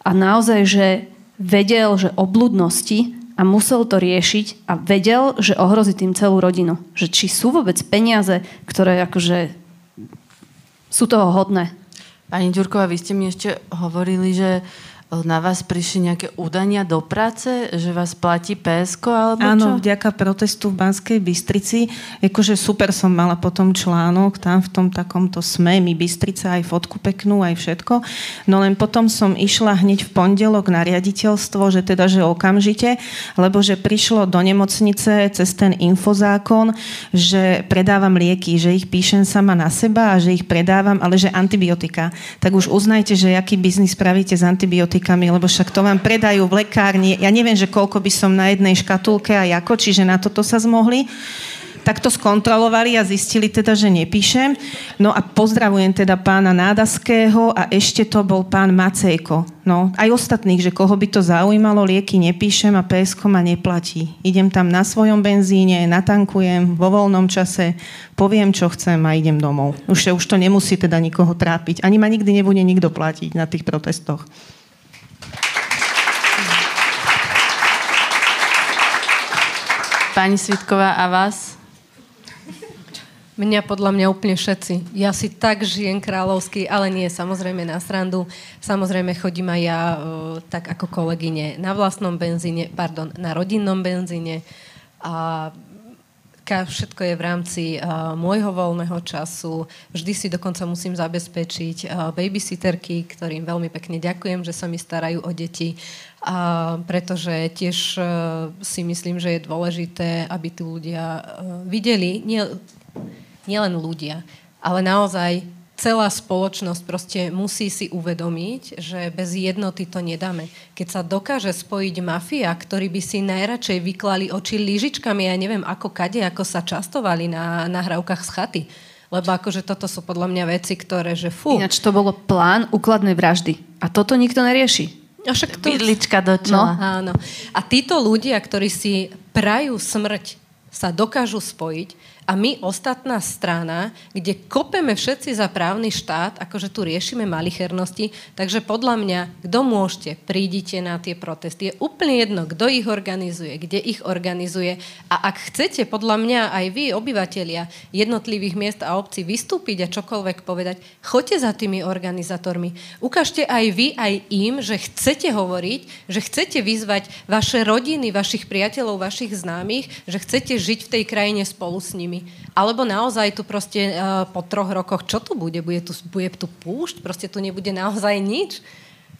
a naozaj, že vedel, že o bludnosti a musel to riešiť a vedel, že ohrozí tým celú rodinu. Že či sú vôbec peniaze, ktoré akože sú toho hodné. Pani Ďurková, vy ste mi ešte hovorili, že na vás prišli nejaké údania do práce, že vás platí PSK alebo Áno, čo? vďaka protestu v Banskej Bystrici. Akože super som mala potom článok tam v tom takomto sme, my Bystrica, aj fotku peknú, aj všetko. No len potom som išla hneď v pondelok na riaditeľstvo, že teda, že okamžite, lebo že prišlo do nemocnice cez ten infozákon, že predávam lieky, že ich píšem sama na seba a že ich predávam, ale že antibiotika. Tak už uznajte, že aký biznis spravíte s antibiotikami antibiotikami, lebo však to vám predajú v lekárni. Ja neviem, že koľko by som na jednej škatulke a ako, čiže na toto sa zmohli tak to skontrolovali a zistili teda, že nepíšem. No a pozdravujem teda pána Nádaského a ešte to bol pán Macejko. No, aj ostatných, že koho by to zaujímalo, lieky nepíšem a PSK ma neplatí. Idem tam na svojom benzíne, natankujem vo voľnom čase, poviem, čo chcem a idem domov. Už, už to nemusí teda nikoho trápiť. Ani ma nikdy nebude nikto platiť na tých protestoch. Pani Svitková, a vás? Mňa podľa mňa úplne všetci. Ja si tak žijem kráľovský, ale nie, samozrejme na srandu. Samozrejme chodím aj ja uh, tak ako kolegyne na vlastnom benzíne, pardon, na rodinnom benzíne. A všetko je v rámci uh, môjho voľného času. Vždy si dokonca musím zabezpečiť uh, babysitterky, ktorým veľmi pekne ďakujem, že sa mi starajú o deti a pretože tiež uh, si myslím, že je dôležité, aby tí ľudia uh, videli, nie, nielen ľudia, ale naozaj celá spoločnosť proste musí si uvedomiť, že bez jednoty to nedáme. Keď sa dokáže spojiť mafia, ktorí by si najradšej vyklali oči lyžičkami, ja neviem ako kade, ako sa častovali na nahrávkach z chaty, lebo akože toto sú podľa mňa veci, ktoré, že fú. Ináč to bolo plán úkladnej vraždy. A toto nikto nerieši. A však to... Bydlička do čela. No, áno. A títo ľudia, ktorí si prajú smrť, sa dokážu spojiť a my ostatná strana, kde kopeme všetci za právny štát, akože tu riešime malichernosti, takže podľa mňa, kto môžete, prídite na tie protesty. Je úplne jedno, kto ich organizuje, kde ich organizuje a ak chcete, podľa mňa aj vy, obyvatelia jednotlivých miest a obcí, vystúpiť a čokoľvek povedať, choďte za tými organizátormi. Ukážte aj vy, aj im, že chcete hovoriť, že chcete vyzvať vaše rodiny, vašich priateľov, vašich známych, že chcete žiť v tej krajine spolu s nimi nimi. Alebo naozaj tu proste uh, po troch rokoch, čo tu bude? Bude tu, bude tu púšť? Proste tu nebude naozaj nič?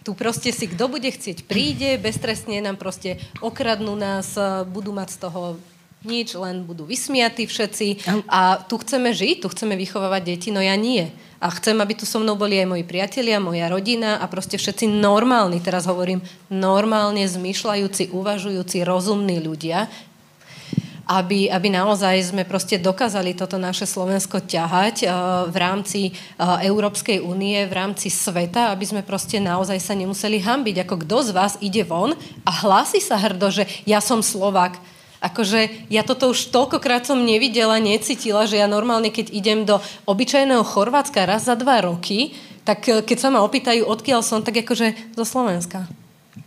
Tu proste si kto bude chcieť príde, beztrestne nám proste okradnú nás, uh, budú mať z toho nič, len budú vysmiatí všetci a tu chceme žiť, tu chceme vychovávať deti, no ja nie. A chcem, aby tu so mnou boli aj moji priatelia, moja rodina a proste všetci normálni, teraz hovorím, normálne zmýšľajúci, uvažujúci, rozumní ľudia, aby, aby naozaj sme proste dokázali toto naše Slovensko ťahať uh, v rámci uh, Európskej únie, v rámci sveta, aby sme proste naozaj sa nemuseli hambiť. Ako kto z vás ide von a hlási sa hrdo, že ja som Slovak. Akože ja toto už toľkokrát som nevidela, necítila, že ja normálne, keď idem do obyčajného Chorvátska raz za dva roky, tak eh, keď sa ma opýtajú, odkiaľ som, tak akože zo Slovenska.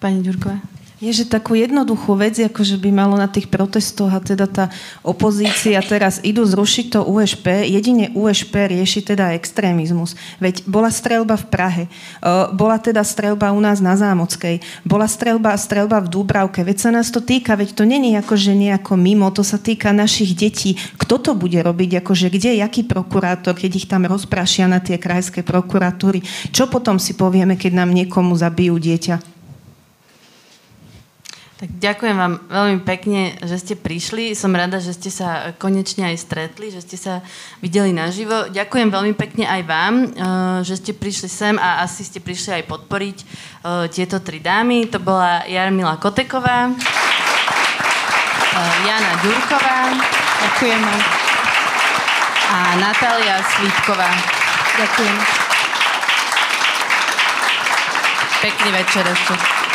Pani Ďurková. Je, že takú jednoduchú vec, ako že by malo na tých protestoch a teda tá opozícia teraz idú zrušiť to USP, jedine USP rieši teda extrémizmus. Veď bola strelba v Prahe, bola teda strelba u nás na Zámockej, bola strelba, strelba v Dúbravke, veď sa nás to týka, veď to není ako, že nejako mimo, to sa týka našich detí. Kto to bude robiť, akože kde, jaký prokurátor, keď ich tam rozprašia na tie krajské prokuratúry. Čo potom si povieme, keď nám niekomu zabijú dieťa? Tak ďakujem vám veľmi pekne, že ste prišli. Som rada, že ste sa konečne aj stretli, že ste sa videli naživo. Ďakujem veľmi pekne aj vám, eh, že ste prišli sem a asi ste prišli aj podporiť eh, tieto tri dámy. To bola Jarmila Koteková, eh, Jana Ďurková Ďakujem vám. a Natália Svítková. Ďakujem. Pekný večer ešte.